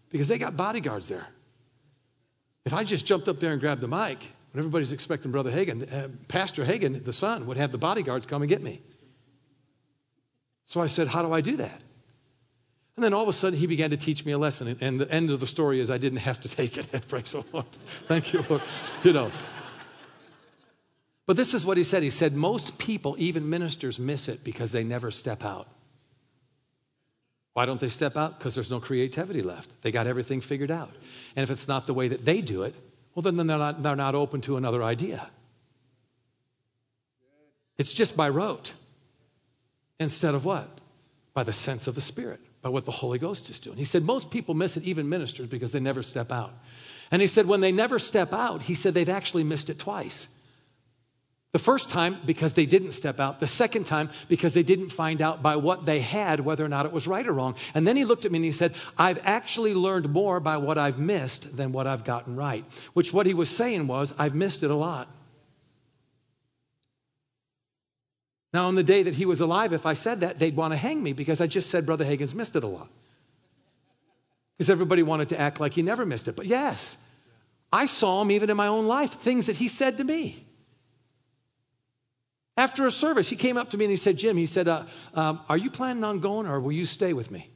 Because they got bodyguards there. If I just jumped up there and grabbed the mic, when everybody's expecting Brother Hagin, uh, Pastor Hagin, the son, would have the bodyguards come and get me. So I said, How do I do that? And then all of a sudden, he began to teach me a lesson. And the end of the story is I didn't have to take it. Praise the Lord. Thank you, Lord. You know. But this is what he said. He said, Most people, even ministers, miss it because they never step out. Why don't they step out? Because there's no creativity left. They got everything figured out. And if it's not the way that they do it, well, then they're not, they're not open to another idea. It's just by rote instead of what? By the sense of the Spirit, by what the Holy Ghost is doing. He said most people miss it, even ministers, because they never step out. And he said when they never step out, he said they've actually missed it twice. The first time, because they didn't step out. The second time, because they didn't find out by what they had whether or not it was right or wrong. And then he looked at me and he said, I've actually learned more by what I've missed than what I've gotten right. Which what he was saying was, I've missed it a lot. Now, on the day that he was alive, if I said that, they'd want to hang me because I just said Brother Hagin's missed it a lot. Because everybody wanted to act like he never missed it. But yes, I saw him even in my own life, things that he said to me. After a service, he came up to me and he said, Jim, he said, uh, um, Are you planning on going or will you stay with me?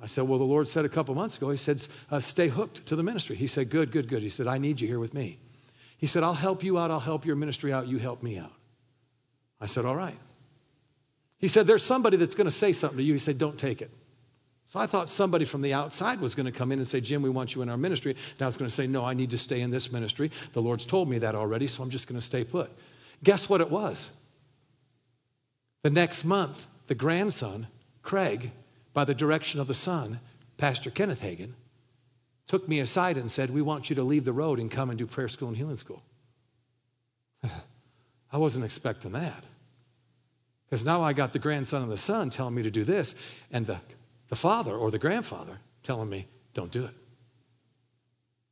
I said, Well, the Lord said a couple months ago, He said, uh, Stay hooked to the ministry. He said, Good, good, good. He said, I need you here with me. He said, I'll help you out. I'll help your ministry out. You help me out. I said, All right. He said, There's somebody that's going to say something to you. He said, Don't take it. So I thought somebody from the outside was going to come in and say, Jim, we want you in our ministry. And I was going to say, No, I need to stay in this ministry. The Lord's told me that already, so I'm just going to stay put. Guess what it was? The next month, the grandson, Craig, by the direction of the son, Pastor Kenneth Hagin, took me aside and said, We want you to leave the road and come and do prayer school and healing school. I wasn't expecting that. Because now I got the grandson and the son telling me to do this, and the, the father or the grandfather telling me, Don't do it.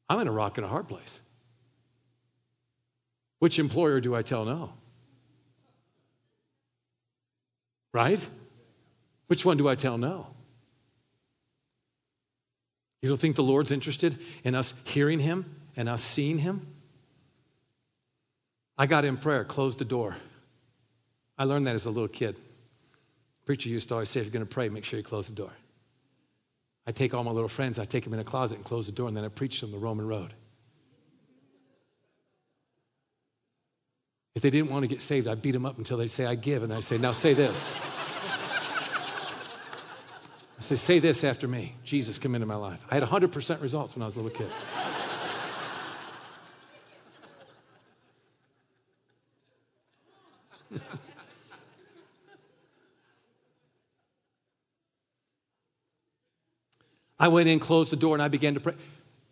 I'm in a rock and a hard place. Which employer do I tell no? Right? Which one do I tell no? You don't think the Lord's interested in us hearing Him and us seeing Him? I got in prayer, closed the door. I learned that as a little kid. Preacher used to always say, if you're going to pray, make sure you close the door. I take all my little friends, I take them in a closet and close the door, and then I preach them the Roman road. If they didn't want to get saved, I beat them up until they say, I give. And I say, now say this. I say, say this after me. Jesus, come into my life. I had 100% results when I was a little kid. I went in, closed the door, and I began to pray.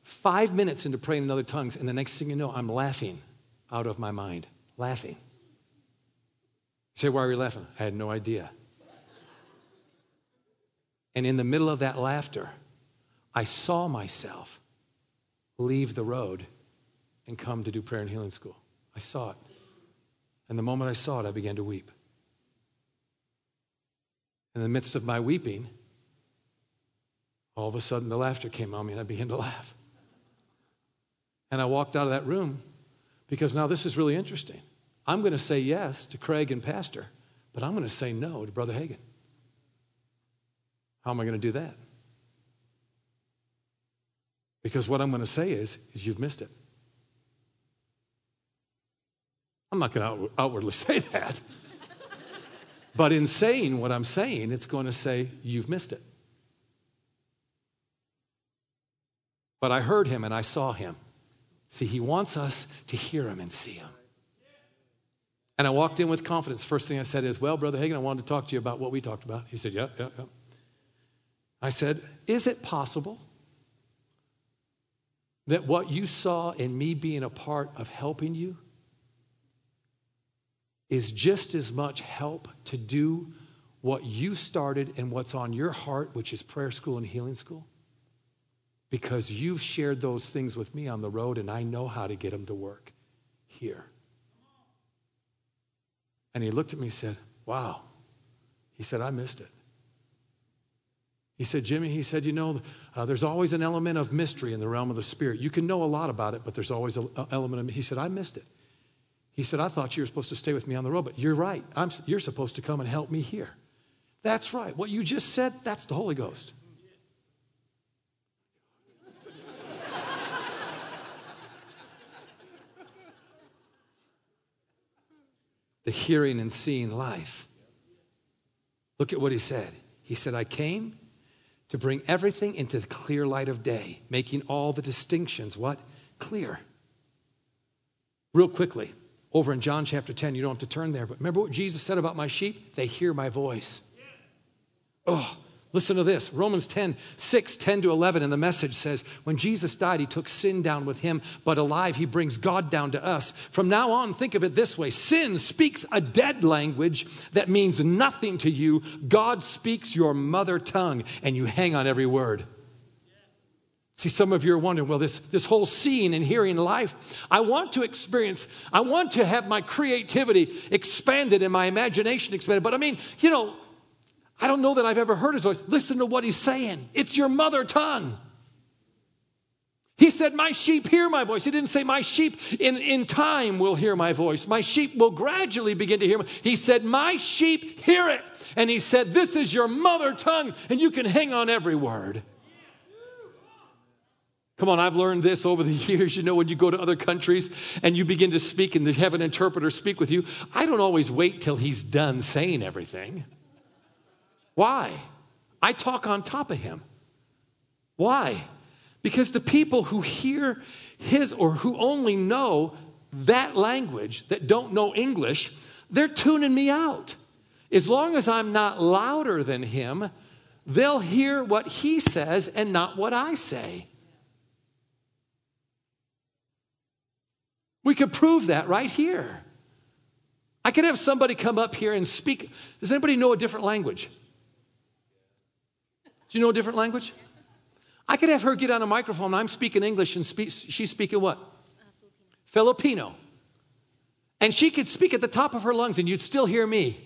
Five minutes into praying in other tongues, and the next thing you know, I'm laughing out of my mind laughing. You say, why are you laughing? I had no idea. And in the middle of that laughter, I saw myself leave the road and come to do prayer and healing school. I saw it. And the moment I saw it, I began to weep. In the midst of my weeping, all of a sudden the laughter came on me and I began to laugh. And I walked out of that room because now this is really interesting. I'm going to say yes to Craig and Pastor, but I'm going to say no to Brother Hagin. How am I going to do that? Because what I'm going to say is, is you've missed it. I'm not going to outwardly say that. but in saying what I'm saying, it's going to say, you've missed it. But I heard him and I saw him. See, he wants us to hear him and see him. And I walked in with confidence. First thing I said is, Well, Brother Hagin, I wanted to talk to you about what we talked about. He said, Yeah, yeah, yeah. I said, Is it possible that what you saw in me being a part of helping you is just as much help to do what you started and what's on your heart, which is prayer school and healing school? because you've shared those things with me on the road and I know how to get them to work here. And he looked at me and said, Wow. He said, I missed it. He said, Jimmy, he said, you know, uh, there's always an element of mystery in the realm of the spirit. You can know a lot about it, but there's always an element of, he said, I missed it. He said, I thought you were supposed to stay with me on the road, but you're right. I'm, you're supposed to come and help me here. That's right. What you just said, that's the Holy Ghost. The hearing and seeing life. Look at what he said. He said, I came to bring everything into the clear light of day, making all the distinctions what? Clear. Real quickly, over in John chapter 10, you don't have to turn there, but remember what Jesus said about my sheep? They hear my voice. Oh, Listen to this Romans 10, 6, 10 to 11 in the message says, When Jesus died, he took sin down with him, but alive, he brings God down to us. From now on, think of it this way sin speaks a dead language that means nothing to you. God speaks your mother tongue, and you hang on every word. See, some of you are wondering, well, this, this whole seeing and hearing life, I want to experience, I want to have my creativity expanded and my imagination expanded. But I mean, you know, I don't know that I've ever heard his voice. Listen to what he's saying. It's your mother tongue. He said, My sheep hear my voice. He didn't say, My sheep in, in time will hear my voice. My sheep will gradually begin to hear. He said, My sheep hear it. And he said, This is your mother tongue, and you can hang on every word. Come on, I've learned this over the years. You know, when you go to other countries and you begin to speak and have an interpreter speak with you, I don't always wait till he's done saying everything. Why? I talk on top of him. Why? Because the people who hear his or who only know that language, that don't know English, they're tuning me out. As long as I'm not louder than him, they'll hear what he says and not what I say. We could prove that right here. I could have somebody come up here and speak. Does anybody know a different language? Do you know a different language? I could have her get on a microphone. I'm speaking English and speak, she's speaking what? Filipino. And she could speak at the top of her lungs and you'd still hear me.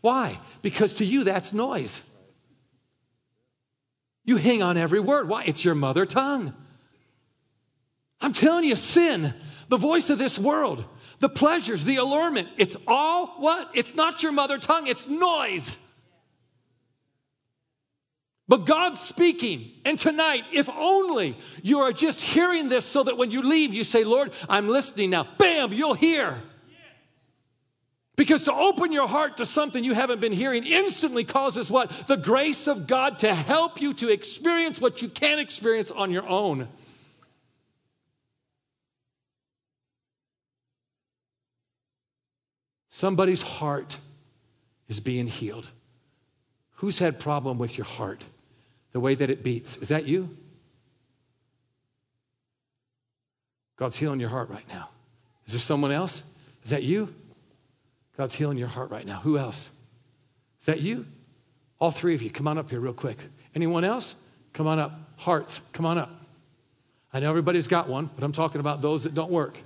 Why? Because to you, that's noise. You hang on every word. Why? It's your mother tongue. I'm telling you, sin, the voice of this world, the pleasures, the allurement, it's all what? It's not your mother tongue, it's noise. But God's speaking. And tonight, if only you are just hearing this so that when you leave, you say, Lord, I'm listening now. Bam, you'll hear. Because to open your heart to something you haven't been hearing instantly causes what? The grace of God to help you to experience what you can't experience on your own. Somebody's heart is being healed. Who's had problem with your heart? The way that it beats. Is that you? God's healing your heart right now. Is there someone else? Is that you? God's healing your heart right now. Who else? Is that you? All three of you, come on up here real quick. Anyone else? Come on up. Hearts, come on up. I know everybody's got one, but I'm talking about those that don't work.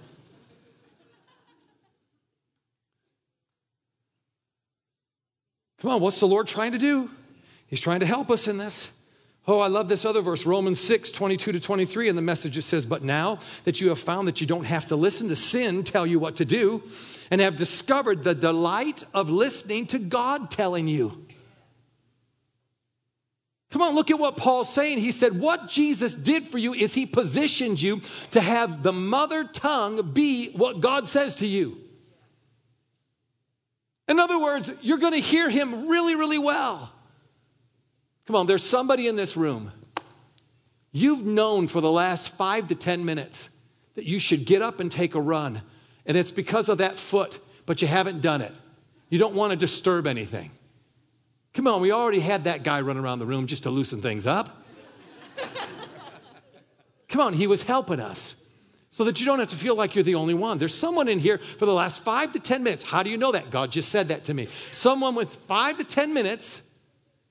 Come on, what's the Lord trying to do? He's trying to help us in this. Oh, I love this other verse, Romans 6, 22 to 23. In the message, it says, But now that you have found that you don't have to listen to sin tell you what to do, and have discovered the delight of listening to God telling you. Come on, look at what Paul's saying. He said, What Jesus did for you is he positioned you to have the mother tongue be what God says to you. In other words, you're going to hear him really, really well. Come on, there's somebody in this room. You've known for the last five to 10 minutes that you should get up and take a run. And it's because of that foot, but you haven't done it. You don't want to disturb anything. Come on, we already had that guy run around the room just to loosen things up. Come on, he was helping us so that you don't have to feel like you're the only one. There's someone in here for the last five to 10 minutes. How do you know that? God just said that to me. Someone with five to 10 minutes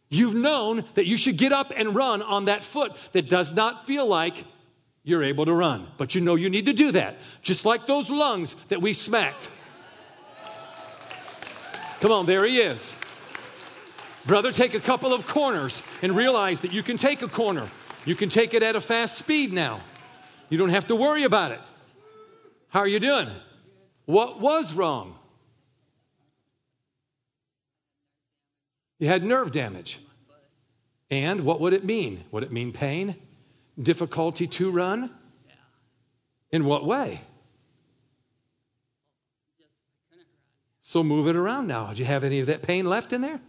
You've known that you should get up and run on that foot that does not feel like you're able to run, but you know you need to do that, just like those lungs that we smacked. Come on, there he is. Brother, take a couple of corners and realize that you can take a corner. You can take it at a fast speed now. You don't have to worry about it. How are you doing? What was wrong? You had nerve damage. And what would it mean? Would it mean pain? Difficulty to run? In what way? So move it around now. Do you have any of that pain left in there?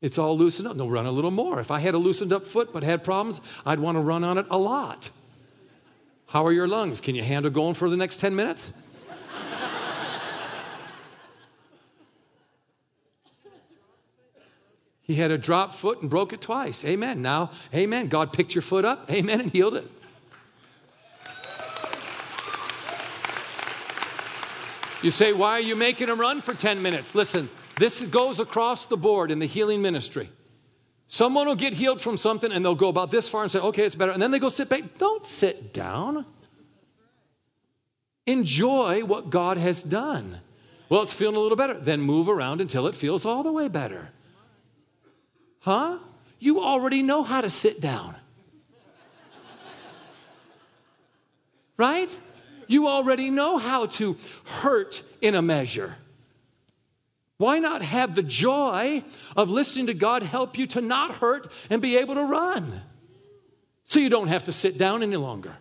It's all loosened up. No, run a little more. If I had a loosened up foot but had problems, I'd want to run on it a lot. How are your lungs? Can you handle going for the next 10 minutes? He had a dropped foot and broke it twice. Amen. Now, amen. God picked your foot up. Amen. And healed it. You say, why are you making him run for 10 minutes? Listen, this goes across the board in the healing ministry. Someone will get healed from something and they'll go about this far and say, okay, it's better. And then they go sit back. Don't sit down. Enjoy what God has done. Well, it's feeling a little better. Then move around until it feels all the way better. Huh? You already know how to sit down. Right? You already know how to hurt in a measure. Why not have the joy of listening to God help you to not hurt and be able to run? So you don't have to sit down any longer.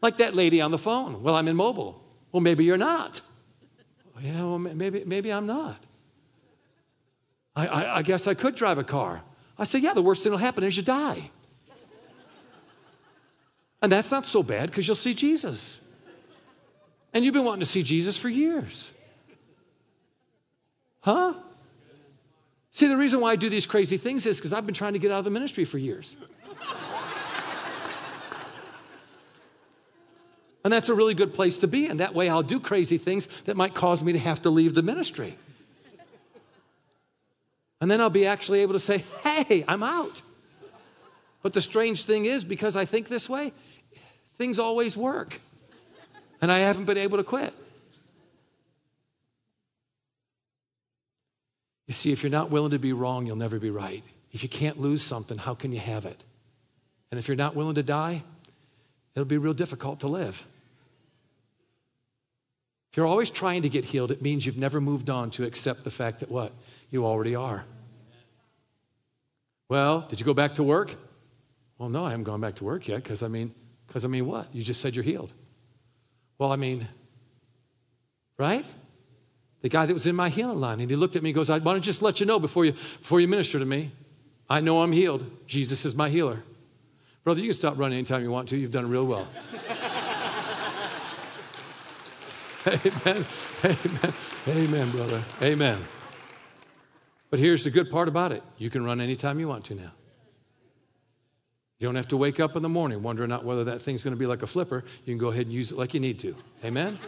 Like that lady on the phone. Well, I'm immobile. Well, maybe you're not. Yeah, well, maybe, maybe I'm not. I, I, I guess I could drive a car. I said, yeah, the worst thing that'll happen is you die. And that's not so bad because you'll see Jesus. And you've been wanting to see Jesus for years. Huh? See, the reason why I do these crazy things is because I've been trying to get out of the ministry for years. and that's a really good place to be. And that way I'll do crazy things that might cause me to have to leave the ministry. And then I'll be actually able to say, hey, I'm out. But the strange thing is, because I think this way, things always work. And I haven't been able to quit. You see, if you're not willing to be wrong, you'll never be right. If you can't lose something, how can you have it? And if you're not willing to die, it'll be real difficult to live. If you're always trying to get healed, it means you've never moved on to accept the fact that what? You already are. Well, did you go back to work? Well, no, I haven't gone back to work yet because I mean, because I mean what? You just said you're healed. Well, I mean, right? the guy that was in my healing line. And he looked at me and goes, I want to just let you know before you, before you minister to me, I know I'm healed. Jesus is my healer. Brother, you can stop running anytime you want to. You've done real well. Amen. Amen. Amen, brother. Amen. But here's the good part about it you can run anytime you want to now. You don't have to wake up in the morning wondering not whether that thing's going to be like a flipper. You can go ahead and use it like you need to. Amen?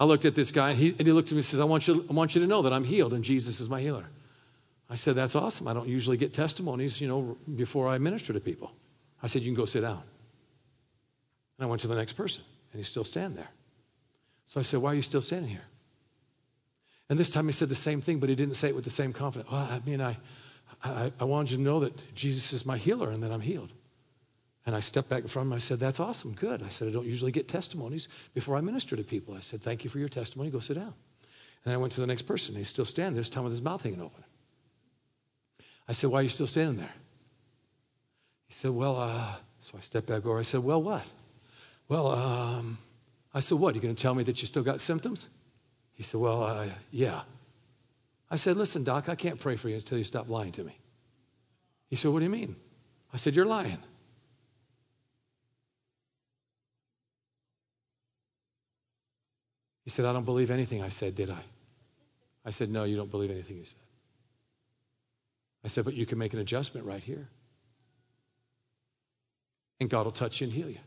I looked at this guy, and he, and he looked at me and says, I want, you, I want you to know that I'm healed and Jesus is my healer. I said, That's awesome. I don't usually get testimonies, you know, before I minister to people. I said, You can go sit down. And I went to the next person, and he's still standing there. So I said, Why are you still standing here? And this time he said the same thing, but he didn't say it with the same confidence. Well, I mean, I, I, I wanted you to know that Jesus is my healer and that I'm healed. And I stepped back in front of him. I said, That's awesome. Good. I said, I don't usually get testimonies before I minister to people. I said, Thank you for your testimony. Go sit down. And then I went to the next person. He's still standing, this time with his mouth hanging open. I said, Why are you still standing there? He said, Well, uh, so I stepped back over. I said, Well, what? Well, um, I said, What? Are you going to tell me that you still got symptoms? He said, Well, uh, yeah. I said, Listen, Doc, I can't pray for you until you stop lying to me. He said, What do you mean? I said, You're lying. He said, I don't believe anything I said, did I? I said, No, you don't believe anything you said. I said, But you can make an adjustment right here. And God will touch you and heal you.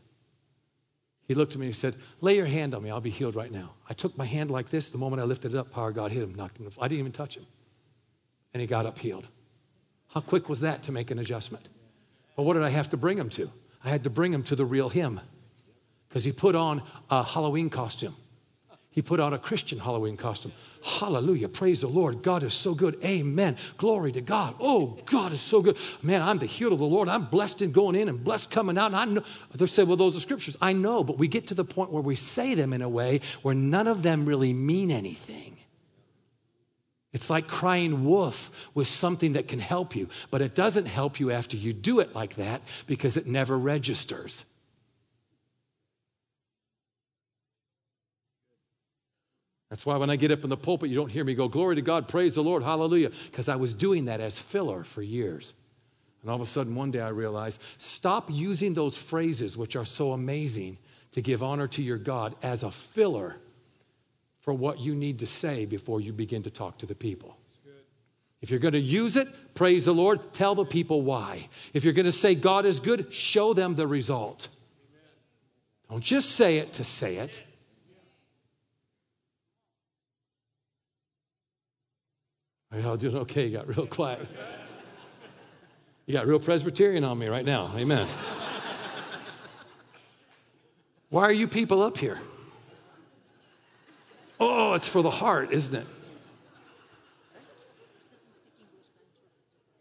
He looked at me and he said, Lay your hand on me. I'll be healed right now. I took my hand like this. The moment I lifted it up, power God hit him, knocked him. I didn't even touch him. And he got up healed. How quick was that to make an adjustment? But what did I have to bring him to? I had to bring him to the real him because he put on a Halloween costume. He put on a Christian Halloween costume. Hallelujah. Praise the Lord. God is so good. Amen. Glory to God. Oh, God is so good. Man, I'm the healed of the Lord. I'm blessed in going in and blessed coming out. And I know, they say, well, those are scriptures. I know, but we get to the point where we say them in a way where none of them really mean anything. It's like crying wolf with something that can help you, but it doesn't help you after you do it like that because it never registers. That's why when I get up in the pulpit, you don't hear me go, Glory to God, praise the Lord, hallelujah, because I was doing that as filler for years. And all of a sudden, one day I realized stop using those phrases, which are so amazing, to give honor to your God as a filler for what you need to say before you begin to talk to the people. If you're going to use it, praise the Lord, tell the people why. If you're going to say God is good, show them the result. Don't just say it to say it. Y'all doing okay? You got real quiet. You got real Presbyterian on me right now. Amen. Why are you people up here? Oh, it's for the heart, isn't it?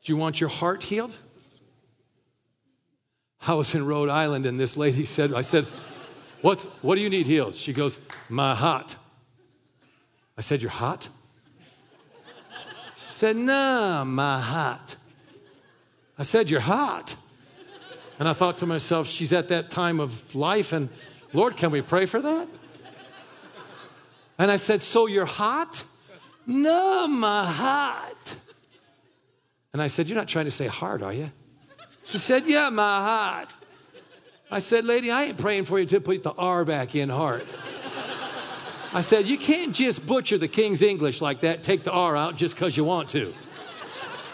Do you want your heart healed? I was in Rhode Island and this lady said, I said, What's, what do you need healed? She goes, My heart. I said, You're hot? Said, No, my heart. I said, You're hot. And I thought to myself, She's at that time of life, and Lord, can we pray for that? And I said, So you're hot? No, my heart. And I said, You're not trying to say hard, are you? She said, Yeah, my heart. I said, Lady, I ain't praying for you to put the R back in heart. I said, You can't just butcher the King's English like that, take the R out just because you want to.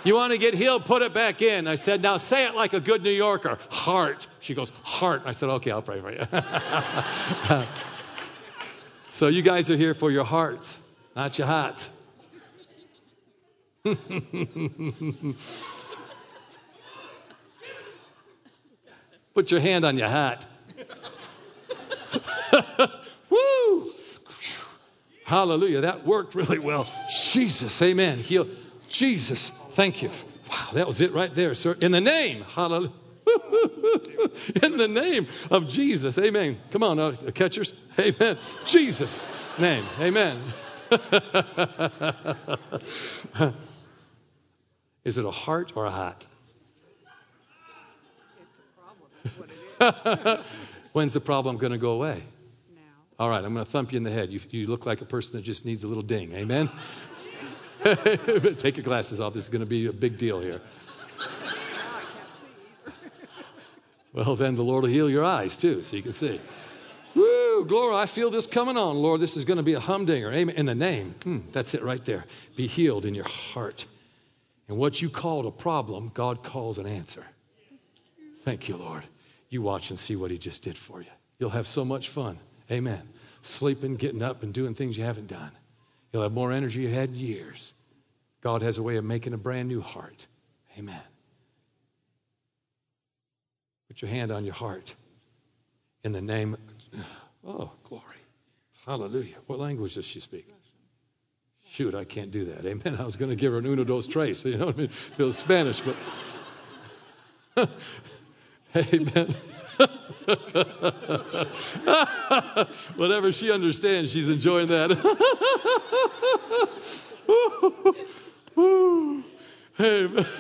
You want to get healed, put it back in. I said, Now say it like a good New Yorker heart. She goes, Heart. I said, Okay, I'll pray for you. so you guys are here for your hearts, not your hearts. Put your hand on your hat. Woo! Hallelujah. That worked really well. Jesus, amen. Heal. Jesus, thank you. Wow, that was it right there, sir. In the name, hallelujah. In the name of Jesus, amen. Come on, uh, catchers, amen. Jesus' name, amen. Is it a heart or a hat? It's a problem. What it is. When's the problem going to go away? All right, I'm going to thump you in the head. You, you look like a person that just needs a little ding. Amen? Take your glasses off. This is going to be a big deal here. well, then the Lord will heal your eyes too, so you can see. Woo, glory, I feel this coming on, Lord. This is going to be a humdinger. Amen. In the name. Hmm, that's it right there. Be healed in your heart. And what you called a problem, God calls an answer. Thank you, Lord. You watch and see what He just did for you. You'll have so much fun. Amen. Sleeping, getting up, and doing things you haven't done. You'll have more energy you had in years. God has a way of making a brand new heart. Amen. Put your hand on your heart in the name. Oh, glory. Hallelujah. What language does she speak? Shoot, I can't do that. Amen. I was going to give her an uno dos tres. You know what I mean? Was Spanish, but. Amen. Whatever she understands, she's enjoying that. Amen.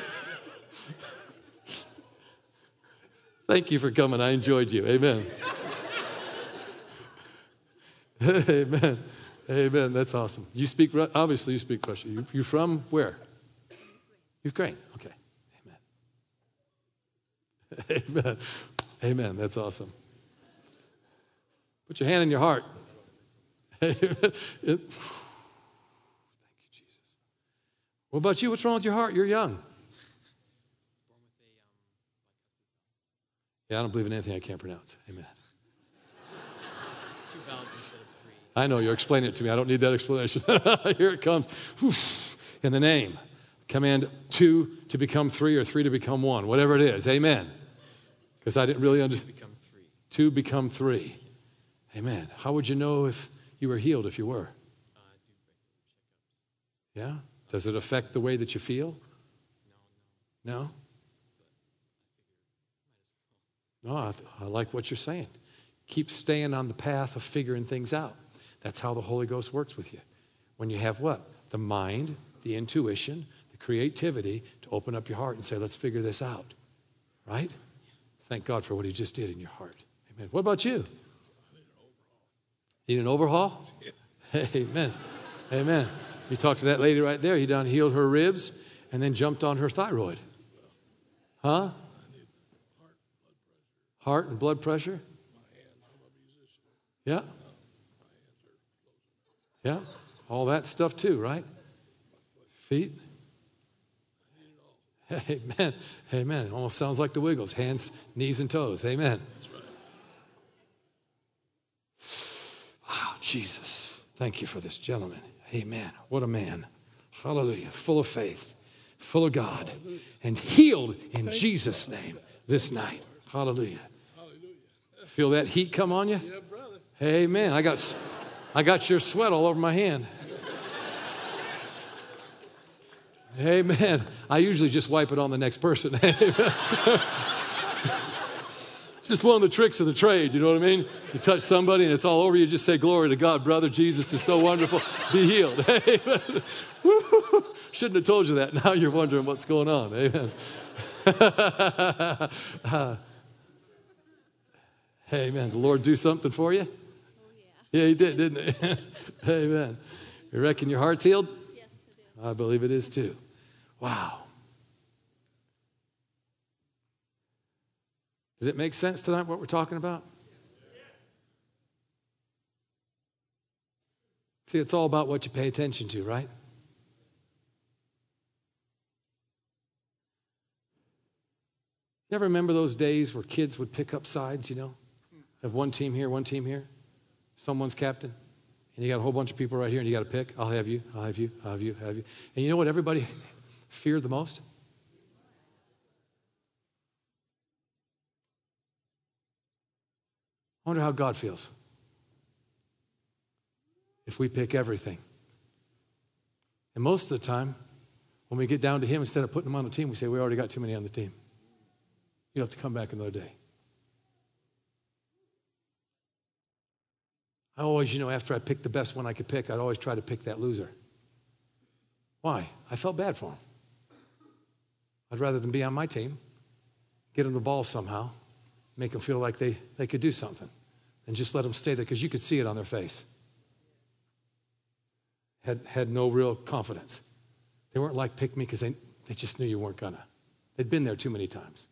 Thank you for coming. I enjoyed you. Amen. Amen. Amen. That's awesome. You speak, obviously, you speak Russian. You, you from where? Ukraine. Okay. Amen. Amen. That's awesome. Put your hand in your heart. Thank you, Jesus. What about you? What's wrong with your heart? You're young. Yeah, I don't believe in anything I can't pronounce. Amen. It's two vowels instead of three. I know, you're explaining it to me. I don't need that explanation. Here it comes. In the name. Command two to become three or three to become one, whatever it is. Amen. Because I didn't really understand. Become three. Two become three. Amen. How would you know if you were healed if you were? Yeah? Does it affect the way that you feel? No? No, I, I like what you're saying. Keep staying on the path of figuring things out. That's how the Holy Ghost works with you. When you have what? The mind, the intuition, the creativity to open up your heart and say, let's figure this out. Right? Thank God for what He just did in your heart. Amen. What about you? Need an overhaul? Need an overhaul? Amen. Amen. You talked to that lady right there. He done healed her ribs and then jumped on her thyroid. Huh? Heart and blood pressure? Yeah. Yeah. All that stuff too, right? Feet? Amen. Amen. Almost sounds like the Wiggles hands, knees, and toes. Amen. Wow, Jesus. Thank you for this gentleman. Amen. What a man. Hallelujah. Full of faith, full of God, and healed in Jesus' name this night. Hallelujah. Feel that heat come on you? Yeah, brother. Amen. I got, I got your sweat all over my hand. Amen. I usually just wipe it on the next person. just one of the tricks of the trade, you know what I mean? You touch somebody and it's all over, you just say, Glory to God, brother. Jesus is so wonderful. Be healed. Amen. Shouldn't have told you that. Now you're wondering what's going on. Amen. amen. The Lord do something for you? Oh, yeah. Yeah, he did, didn't he? amen. You reckon your heart's healed? Yes, it is. I believe it is too. Wow. Does it make sense tonight what we're talking about? See, it's all about what you pay attention to, right? You ever remember those days where kids would pick up sides, you know? Have one team here, one team here. Someone's captain. And you got a whole bunch of people right here, and you got to pick. I'll have you, I'll have you, I'll have you, I'll have you. And you know what everybody feared the most? I wonder how God feels if we pick everything. And most of the time, when we get down to Him, instead of putting Him on the team, we say, We already got too many on the team. You have to come back another day. I always, you know, after I picked the best one I could pick, I'd always try to pick that loser. Why? I felt bad for him. I'd rather than be on my team, get them the ball somehow, make them feel like they, they could do something, and just let them stay there because you could see it on their face. Had, had no real confidence. They weren't like pick me because they, they just knew you weren't gonna. They'd been there too many times.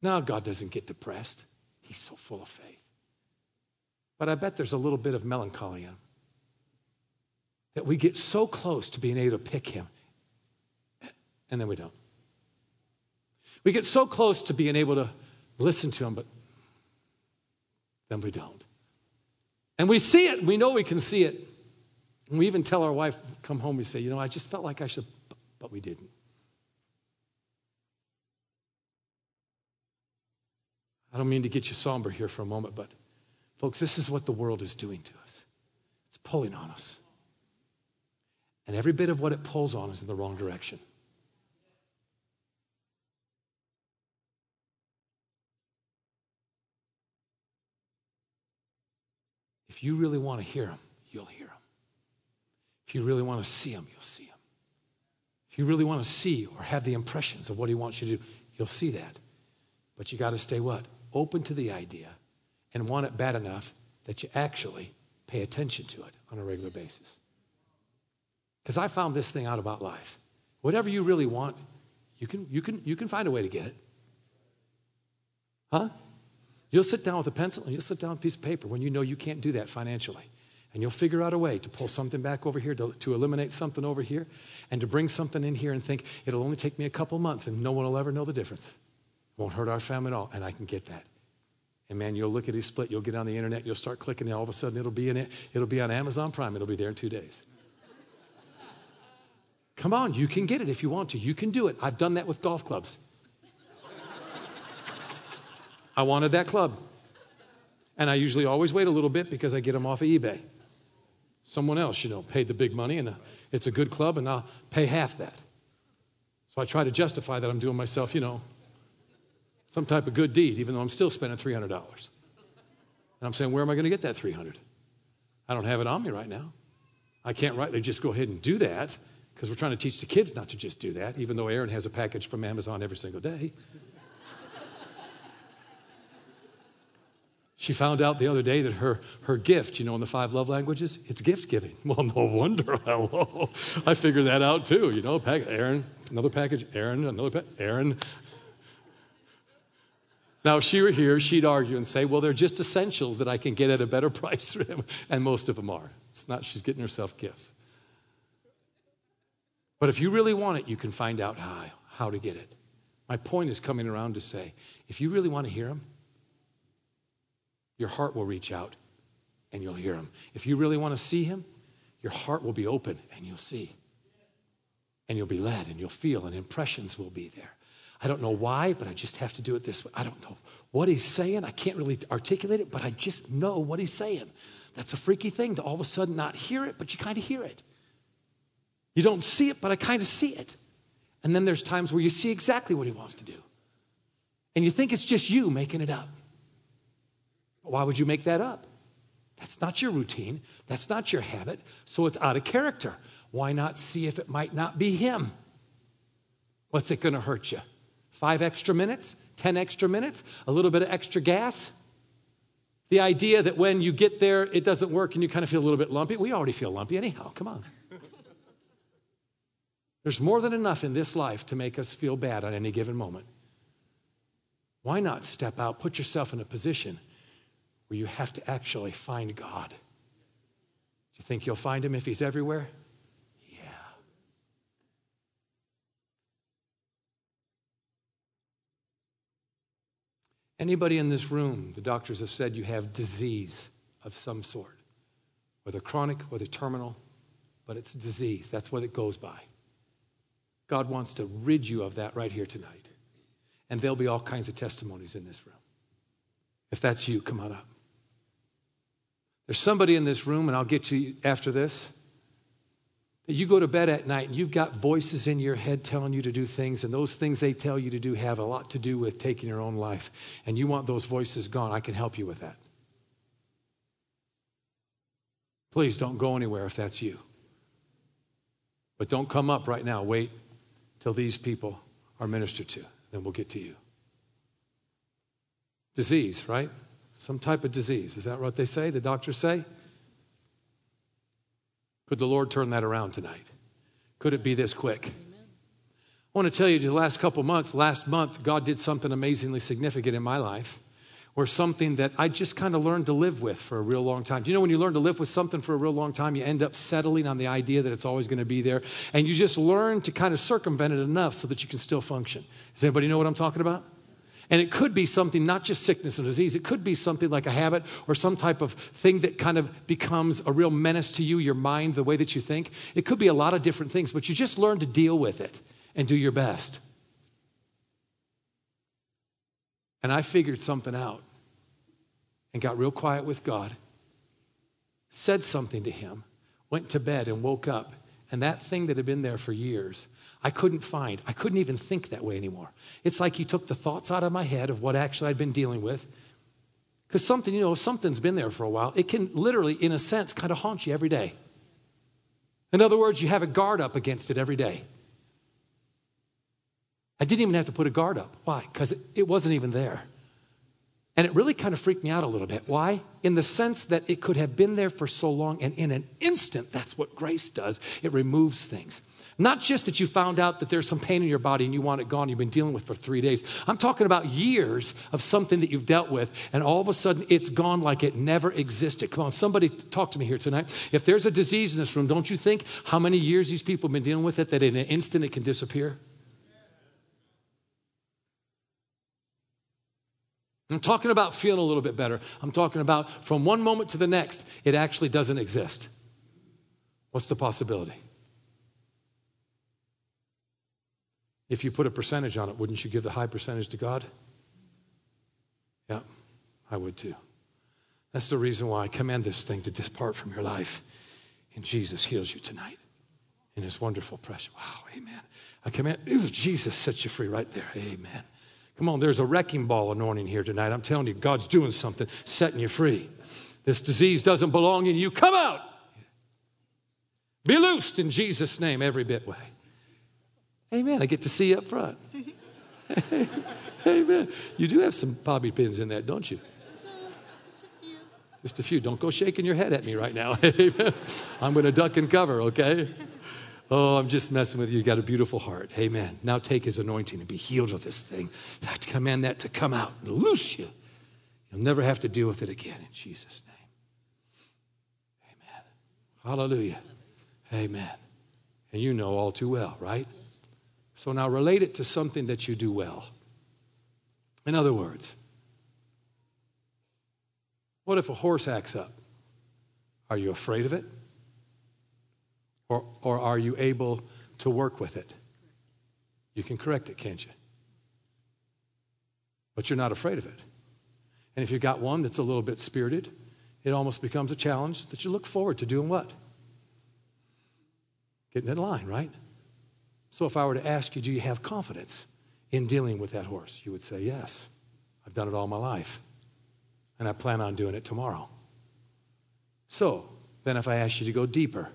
Now God doesn't get depressed. He's so full of faith. But I bet there's a little bit of melancholy in him. That we get so close to being able to pick him, and then we don't. We get so close to being able to listen to him, but then we don't. And we see it, we know we can see it. And we even tell our wife, come home, we say, you know, I just felt like I should, but we didn't. I don't mean to get you somber here for a moment, but folks, this is what the world is doing to us. It's pulling on us. And every bit of what it pulls on is in the wrong direction. If you really want to hear him, you'll hear him. If you really want to see him, you'll see him. If you really want to see or have the impressions of what he wants you to do, you'll see that. But you got to stay what? Open to the idea and want it bad enough that you actually pay attention to it on a regular basis. Because I found this thing out about life. Whatever you really want, you can, you, can, you can find a way to get it. Huh? You'll sit down with a pencil and you'll sit down with a piece of paper when you know you can't do that financially. And you'll figure out a way to pull something back over here, to, to eliminate something over here, and to bring something in here and think, it'll only take me a couple months and no one will ever know the difference. It won't hurt our family at all, and I can get that. And man, you'll look at his split, you'll get on the internet, you'll start clicking, and all of a sudden it'll be in it, it'll be on Amazon Prime, it'll be there in two days. Come on, you can get it if you want to. You can do it. I've done that with golf clubs. I wanted that club. And I usually always wait a little bit because I get them off of eBay. Someone else, you know, paid the big money and uh, it's a good club and I'll pay half that. So I try to justify that I'm doing myself, you know, some type of good deed, even though I'm still spending $300. And I'm saying, where am I going to get that 300? I don't have it on me right now. I can't rightly just go ahead and do that because we're trying to teach the kids not to just do that, even though Aaron has a package from Amazon every single day. She found out the other day that her, her gift, you know, in the five love languages, it's gift giving. Well, no wonder. Hello. I figured that out too. You know, pack, Aaron, another package, Aaron, another Aaron. Now, if she were here, she'd argue and say, well, they're just essentials that I can get at a better price. And most of them are. It's not she's getting herself gifts. But if you really want it, you can find out how, how to get it. My point is coming around to say, if you really want to hear him, your heart will reach out and you'll hear him. If you really want to see him, your heart will be open and you'll see. And you'll be led and you'll feel, and impressions will be there. I don't know why, but I just have to do it this way. I don't know what he's saying. I can't really articulate it, but I just know what he's saying. That's a freaky thing to all of a sudden not hear it, but you kind of hear it. You don't see it, but I kind of see it. And then there's times where you see exactly what he wants to do. And you think it's just you making it up. Why would you make that up? That's not your routine. That's not your habit. So it's out of character. Why not see if it might not be him? What's it going to hurt you? Five extra minutes? Ten extra minutes? A little bit of extra gas? The idea that when you get there, it doesn't work and you kind of feel a little bit lumpy. We already feel lumpy anyhow. Come on. There's more than enough in this life to make us feel bad on any given moment. Why not step out, put yourself in a position where you have to actually find God. Do you think you'll find him if he's everywhere? Yeah. Anybody in this room, the doctors have said you have disease of some sort, whether chronic, whether terminal, but it's a disease. That's what it goes by. God wants to rid you of that right here tonight. And there'll be all kinds of testimonies in this room. If that's you, come on up. There's somebody in this room, and I'll get you after this, that you go to bed at night and you've got voices in your head telling you to do things, and those things they tell you to do have a lot to do with taking your own life. And you want those voices gone. I can help you with that. Please don't go anywhere if that's you. But don't come up right now. Wait till these people are ministered to. Then we'll get to you. Disease, right? Some type of disease. Is that what they say? The doctors say? Could the Lord turn that around tonight? Could it be this quick? Amen. I want to tell you the last couple months, last month, God did something amazingly significant in my life, or something that I just kind of learned to live with for a real long time. Do you know when you learn to live with something for a real long time, you end up settling on the idea that it's always going to be there, and you just learn to kind of circumvent it enough so that you can still function. Does anybody know what I'm talking about? And it could be something, not just sickness and disease, it could be something like a habit or some type of thing that kind of becomes a real menace to you, your mind, the way that you think. It could be a lot of different things, but you just learn to deal with it and do your best. And I figured something out and got real quiet with God, said something to Him, went to bed and woke up, and that thing that had been there for years I couldn't find. I couldn't even think that way anymore. It's like he took the thoughts out of my head of what actually I'd been dealing with. Because something, you know, if something's been there for a while, it can literally, in a sense, kind of haunt you every day. In other words, you have a guard up against it every day. I didn't even have to put a guard up. Why? Because it, it wasn't even there. And it really kind of freaked me out a little bit. Why? In the sense that it could have been there for so long, and in an instant, that's what grace does it removes things. Not just that you found out that there's some pain in your body and you want it gone, you've been dealing with for three days. I'm talking about years of something that you've dealt with, and all of a sudden it's gone like it never existed. Come on, somebody talk to me here tonight. If there's a disease in this room, don't you think how many years these people have been dealing with it that in an instant it can disappear? I'm talking about feeling a little bit better. I'm talking about from one moment to the next, it actually doesn't exist. What's the possibility? If you put a percentage on it, wouldn't you give the high percentage to God? Yeah, I would too. That's the reason why I command this thing to depart from your life. And Jesus heals you tonight in his wonderful precious. Wow, amen. I command, ooh, Jesus sets you free right there. Amen. Come on, there's a wrecking ball anointing here tonight. I'm telling you, God's doing something, setting you free. This disease doesn't belong in you. Come out. Be loosed in Jesus' name, every bit way. Amen. I get to see you up front. Amen. You do have some bobby pins in that, don't you? Just a few. Don't go shaking your head at me right now. Amen! I'm going to duck and cover, okay? Oh, I'm just messing with you. You got a beautiful heart. Amen. Now take his anointing and be healed of this thing. I command that to come out and loose you. You'll never have to deal with it again in Jesus' name. Amen. Hallelujah. Amen. And you know all too well, right? So now relate it to something that you do well. In other words, what if a horse acts up? Are you afraid of it? Or, or are you able to work with it? You can correct it, can't you? But you're not afraid of it. And if you've got one that's a little bit spirited, it almost becomes a challenge that you look forward to doing what? Getting in line, right? So if I were to ask you, do you have confidence in dealing with that horse? You would say, yes. I've done it all my life. And I plan on doing it tomorrow. So then if I ask you to go deeper,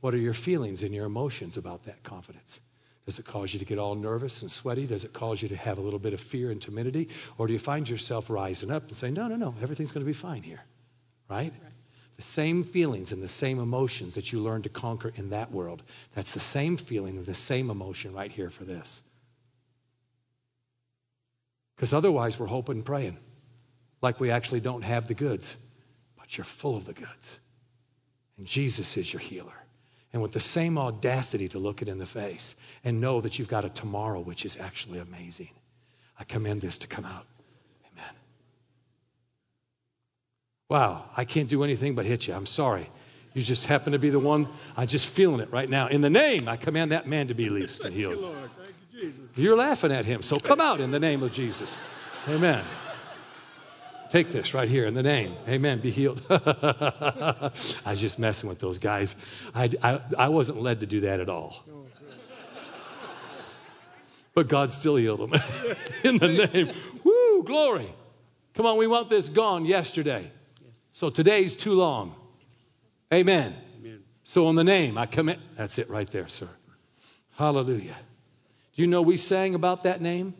what are your feelings and your emotions about that confidence? Does it cause you to get all nervous and sweaty? Does it cause you to have a little bit of fear and timidity? Or do you find yourself rising up and saying, no, no, no, everything's going to be fine here? Right? right? The same feelings and the same emotions that you learn to conquer in that world, that's the same feeling and the same emotion right here for this. Because otherwise, we're hoping and praying like we actually don't have the goods, but you're full of the goods. And Jesus is your healer and with the same audacity to look it in the face and know that you've got a tomorrow which is actually amazing. I commend this to come out. Amen. Wow, I can't do anything but hit you. I'm sorry. You just happen to be the one. I'm just feeling it right now. In the name, I command that man to be released and healed. Thank you, Lord. Thank you, Jesus. You're laughing at him, so come out in the name of Jesus. Amen. Take this right here in the name. Amen. Be healed. I was just messing with those guys. I, I, I wasn't led to do that at all. But God still healed them in the name. Woo, glory. Come on, we want this gone yesterday. So today's too long. Amen. Amen. So in the name, I commit. That's it right there, sir. Hallelujah. Do you know we sang about that name?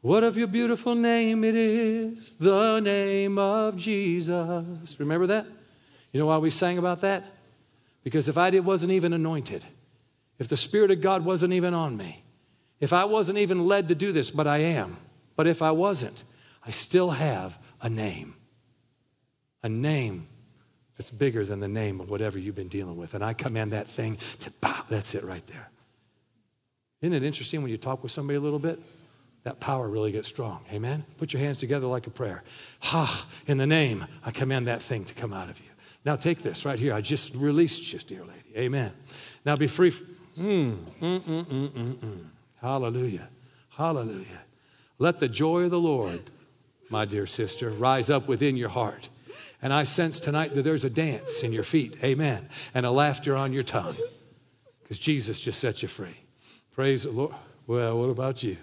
What of your beautiful name it is, the name of Jesus. Remember that? You know why we sang about that? Because if I wasn't even anointed, if the Spirit of God wasn't even on me, if I wasn't even led to do this, but I am, but if I wasn't, I still have a name. A name that's bigger than the name of whatever you've been dealing with. And I command that thing to bow. That's it right there. Isn't it interesting when you talk with somebody a little bit? that power really gets strong. Amen? Put your hands together like a prayer. Ha, in the name, I command that thing to come out of you. Now take this right here. I just released you, dear lady. Amen. Now be free. Mm, mm, mm, mm, mm, mm. Hallelujah. Hallelujah. Let the joy of the Lord, my dear sister, rise up within your heart. And I sense tonight that there's a dance in your feet. Amen. And a laughter on your tongue. Because Jesus just set you free. Praise the Lord. Well, what about you?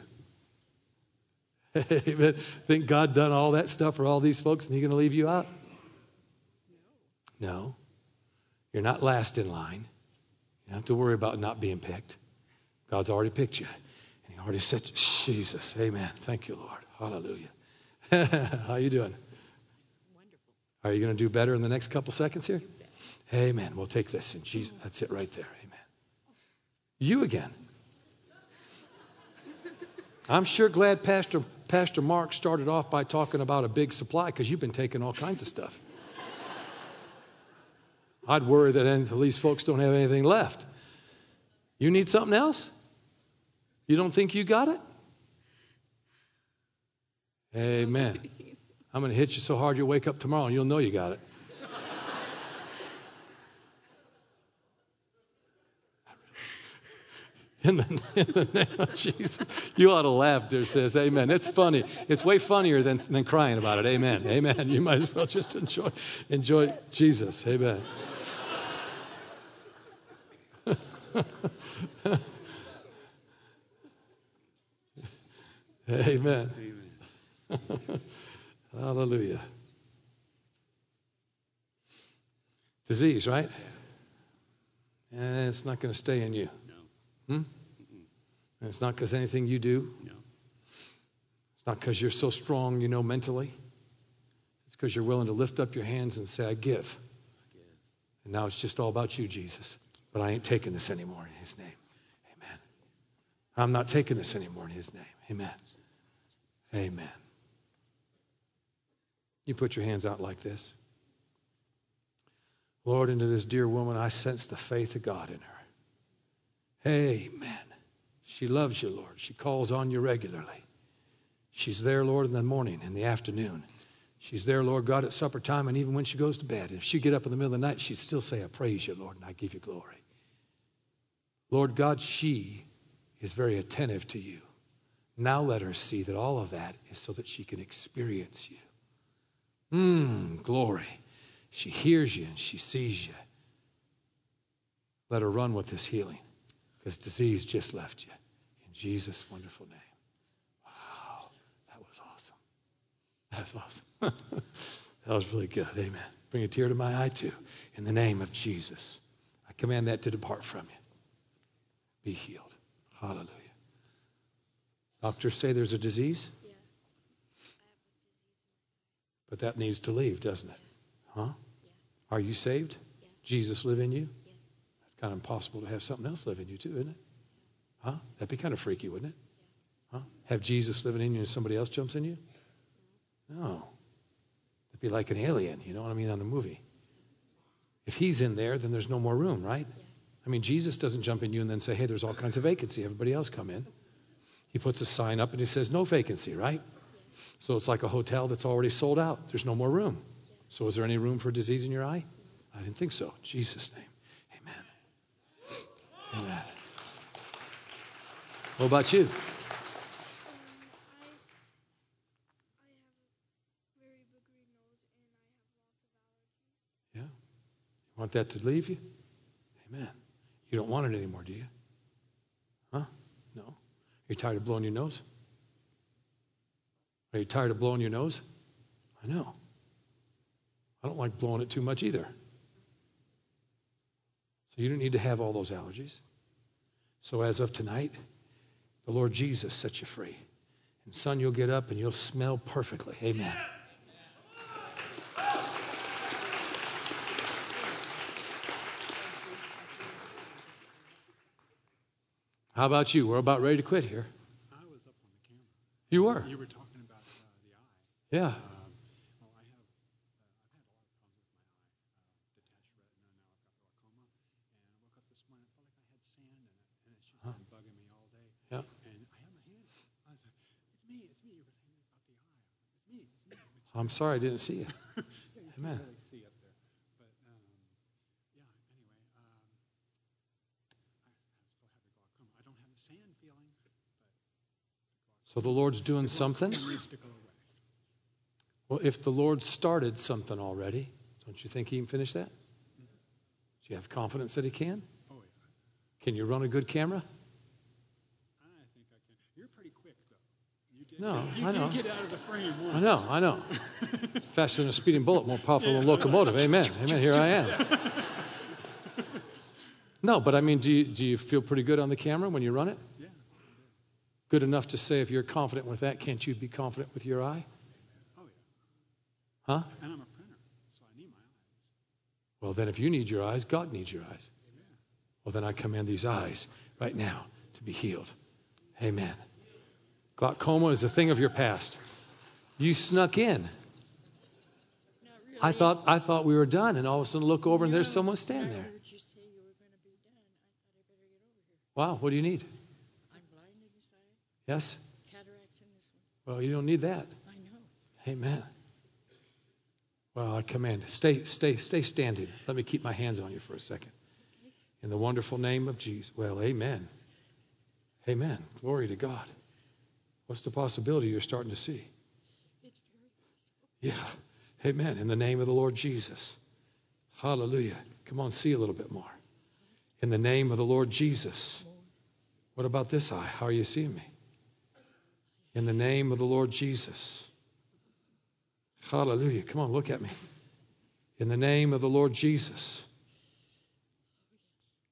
Amen. Think God done all that stuff for all these folks and He's going to leave you out? No. You're not last in line. You don't have to worry about not being picked. God's already picked you. And He already said, Jesus. Amen. Thank you, Lord. Hallelujah. How you doing? Are you going to do better in the next couple seconds here? Amen. We'll take this and Jesus. That's it right there. Amen. You again. I'm sure glad Pastor Pastor Mark started off by talking about a big supply because you've been taking all kinds of stuff. I'd worry that at least folks don't have anything left. You need something else? You don't think you got it? Amen. I'm going to hit you so hard you'll wake up tomorrow and you'll know you got it. in the, in the, name of Jesus. You ought to laugh, dear sis. Amen. It's funny. It's way funnier than, than crying about it. Amen. Amen. You might as well just enjoy, enjoy Jesus. Amen. Amen. Hallelujah. Disease, right? And it's not going to stay in you. No. Hmm? And it's not because anything you do. No. It's not because you're so strong, you know, mentally. It's because you're willing to lift up your hands and say, I give. And now it's just all about you, Jesus. But I ain't taking this anymore in his name. Amen. I'm not taking this anymore in his name. Amen. Amen. You put your hands out like this. Lord, into this dear woman, I sense the faith of God in her. Amen. She loves you, Lord. She calls on you regularly. She's there, Lord, in the morning, in the afternoon. She's there, Lord God, at supper time, and even when she goes to bed. If she get up in the middle of the night, she'd still say, I praise you, Lord, and I give you glory. Lord God, she is very attentive to you. Now let her see that all of that is so that she can experience you. Mmm, glory. She hears you and she sees you. Let her run with this healing because disease just left you. In Jesus' wonderful name. Wow, that was awesome. That was awesome. that was really good. Amen. Bring a tear to my eye, too. In the name of Jesus, I command that to depart from you. Be healed. Hallelujah. Doctors say there's a disease. But that needs to leave, doesn't it? Huh? Yeah. Are you saved? Yeah. Jesus live in you? Yes. It's kind of impossible to have something else live in you, too, isn't it? Huh? That'd be kind of freaky, wouldn't it? Huh? Have Jesus living in you and somebody else jumps in you? No. It'd be like an alien, you know what I mean, on a movie. If he's in there, then there's no more room, right? Yeah. I mean, Jesus doesn't jump in you and then say, hey, there's all kinds of vacancy. Everybody else come in. He puts a sign up and he says, no vacancy, right? So it's like a hotel that's already sold out. There's no more room. So is there any room for disease in your eye? I didn't think so. In Jesus' name. Amen. Amen. What about you? Yeah. You want that to leave you? Amen. You don't want it anymore, do you? Huh? No. You tired of blowing your nose? Are you tired of blowing your nose? I know. I don't like blowing it too much either. So you don't need to have all those allergies. So as of tonight, the Lord Jesus sets you free. And son, you'll get up and you'll smell perfectly. Amen. How about you? We're about ready to quit here. I was up on the camera. You were. You were talking about uh, the eye. Yeah. Um, well, I have, uh, I've had a lot of problems with my eye. Uh, detached retina, now I've got glaucoma. And I woke up this morning, I felt like I had sand in it, and it's just been bugging me all day. Yeah. And I had my hand. I was like, it's me, it's me. You were saying about the eye. It's me, it's me. It's I'm sorry I didn't see you. yeah, you Amen. really see. But um, yeah, anyway, um, I, I the glaucoma. I don't have the sand feeling, So the Lord's doing something. it needs to go away. Well, if the Lord started something already, don't you think He can finish that? Do you have confidence that He can? Oh, yeah. Can you run a good camera? I think I can. You're pretty quick, though. You did, No, you I did know. get out of the frame once. I know, I know. Faster than a speeding bullet, more powerful than a locomotive. Amen. Amen. Here I am. No, but I mean, do you, do you feel pretty good on the camera when you run it? Yeah. Good enough to say if you're confident with that, can't you be confident with your eye? Huh? And I'm a printer, so I need my eyes. Well, then if you need your eyes, God needs your eyes. Well, then I command these eyes right now to be healed. Amen. Glaucoma is a thing of your past. You snuck in. Really. I thought, I thought we were done, and all of a sudden look over and there's someone standing there. heard you say you were going to be done. I thought I better get over here. Wow, what do you need? I'm blind in this eye, Yes? cataracts in this one. Well, you don't need that. I know. Amen. Well, I command, stay, stay, stay standing. Let me keep my hands on you for a second. In the wonderful name of Jesus. Well, amen. Amen. Glory to God. What's the possibility you're starting to see? It's very possible. Yeah. Amen. In the name of the Lord Jesus. Hallelujah. Come on, see a little bit more. In the name of the Lord Jesus. What about this eye? How are you seeing me? In the name of the Lord Jesus. Hallelujah. Come on, look at me. In the name of the Lord Jesus.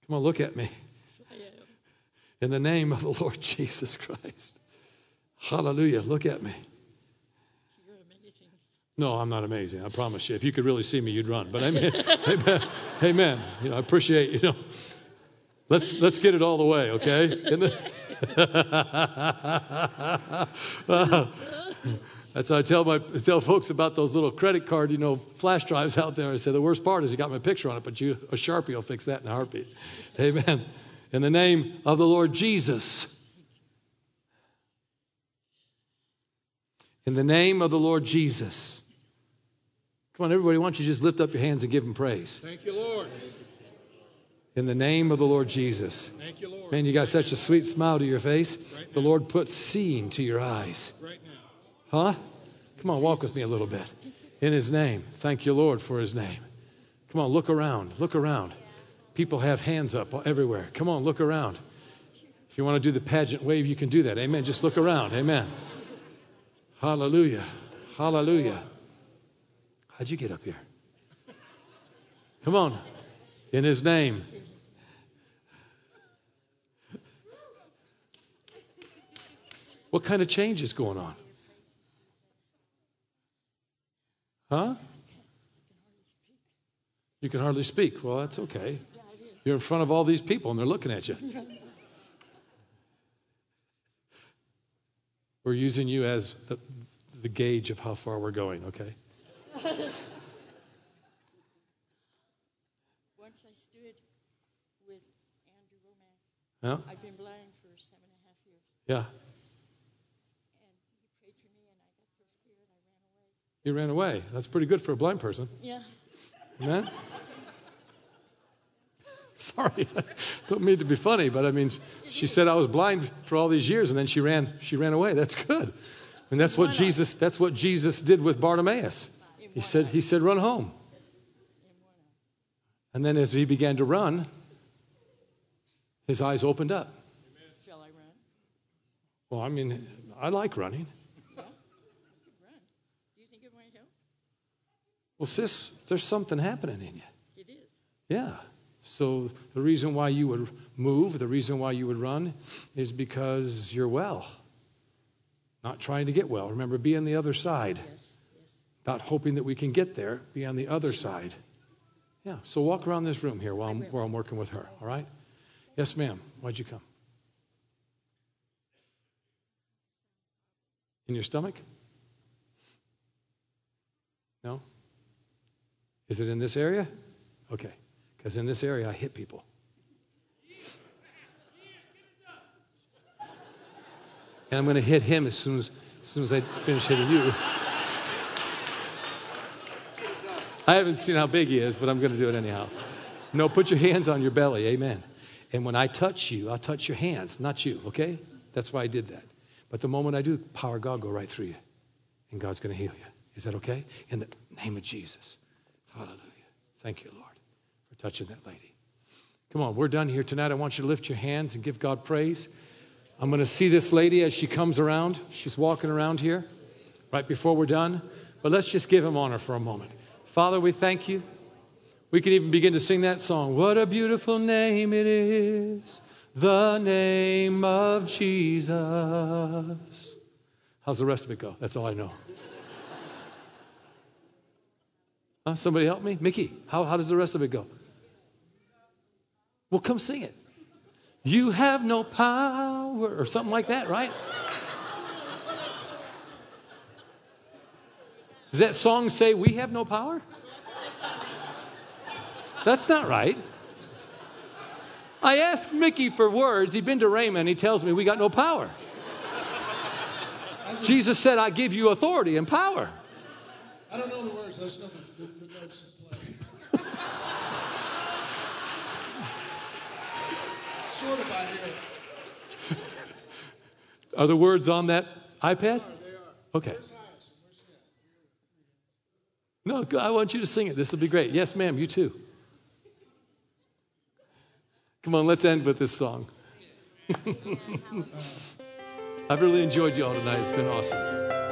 Come on, look at me. In the name of the Lord Jesus Christ. Hallelujah. Look at me. You're amazing. No, I'm not amazing. I promise you. If you could really see me, you'd run. But amen. amen. Amen. You know, I appreciate, you know. Let's let's get it all the way, okay? That's how I tell my tell folks about those little credit card, you know, flash drives out there. I say the worst part is you got my picture on it, but you a sharpie will fix that in a heartbeat. Amen. In the name of the Lord Jesus. In the name of the Lord Jesus. Come on, everybody, why don't you just lift up your hands and give him praise? Thank you, Lord. In the name of the Lord Jesus. Thank you, Lord. Man, you got such a sweet smile to your face. The Lord put seeing to your eyes. Right. Huh? Come on, walk with me a little bit. In his name. Thank you, Lord, for his name. Come on, look around. Look around. People have hands up everywhere. Come on, look around. If you want to do the pageant wave, you can do that. Amen. Just look around. Amen. Hallelujah. Hallelujah. How'd you get up here? Come on. In his name. What kind of change is going on? Huh? You can hardly speak. Well, that's okay. You're in front of all these people and they're looking at you. We're using you as the, the gauge of how far we're going, okay? Once I stood with Andrew Roman. Yeah? I've been blind for seven and a half years. Yeah. And he prayed for me, and I got so scared I ran You ran away. That's pretty good for a blind person. Yeah. Amen? Sorry, don't mean to be funny, but I mean, she said I was blind for all these years, and then she ran. She ran away. That's good, and that's what Jesus. That's what Jesus did with Bartimaeus. He said, "He said, run home." And then, as he began to run, his eyes opened up. Shall I run? Well, I mean, I like running. Run. Do you think it might help? Well, sis, there's something happening in you. It is. Yeah. So the reason why you would move, the reason why you would run, is because you're well. Not trying to get well. Remember, be on the other side. Yes. Yes. Not hoping that we can get there, be on the other side. Yeah. So walk around this room here while I'm, while I'm working with her. All right? Yes, ma'am. Why'd you come? In your stomach? No? Is it in this area? Okay. Because in this area, I hit people. And I'm going to hit him as soon as, as soon as I finish hitting you. I haven't seen how big he is, but I'm going to do it anyhow. No, put your hands on your belly. Amen. And when I touch you, I'll touch your hands, not you, okay? That's why I did that. But the moment I do, power God go right through you. And God's going to heal you. Is that okay? In the name of Jesus. Hallelujah. Thank you, Lord, for touching that lady. Come on, we're done here tonight. I want you to lift your hands and give God praise. I'm going to see this lady as she comes around. She's walking around here right before we're done. But let's just give him honor for a moment. Father, we thank you. We can even begin to sing that song. What a beautiful name it is, the name of Jesus. How's the rest of it go? That's all I know. Huh? Somebody help me? Mickey, how, how does the rest of it go? Well, come sing it. You have no power, or something like that, right? Does that song say we have no power? That's not right. I asked Mickey for words. He'd been to Raymond. He tells me we got no power. Jesus said, I give you authority and power. I don't know the words, I just know the, the, the notes to play. sort of I hear it. Are the words on that iPad? They are. Okay. Where's Hyacin? Where's she at? No, I want you to sing it. This will be great. Yes, ma'am, you too. Come on, let's end with this song. I've really enjoyed you all tonight. It's been awesome.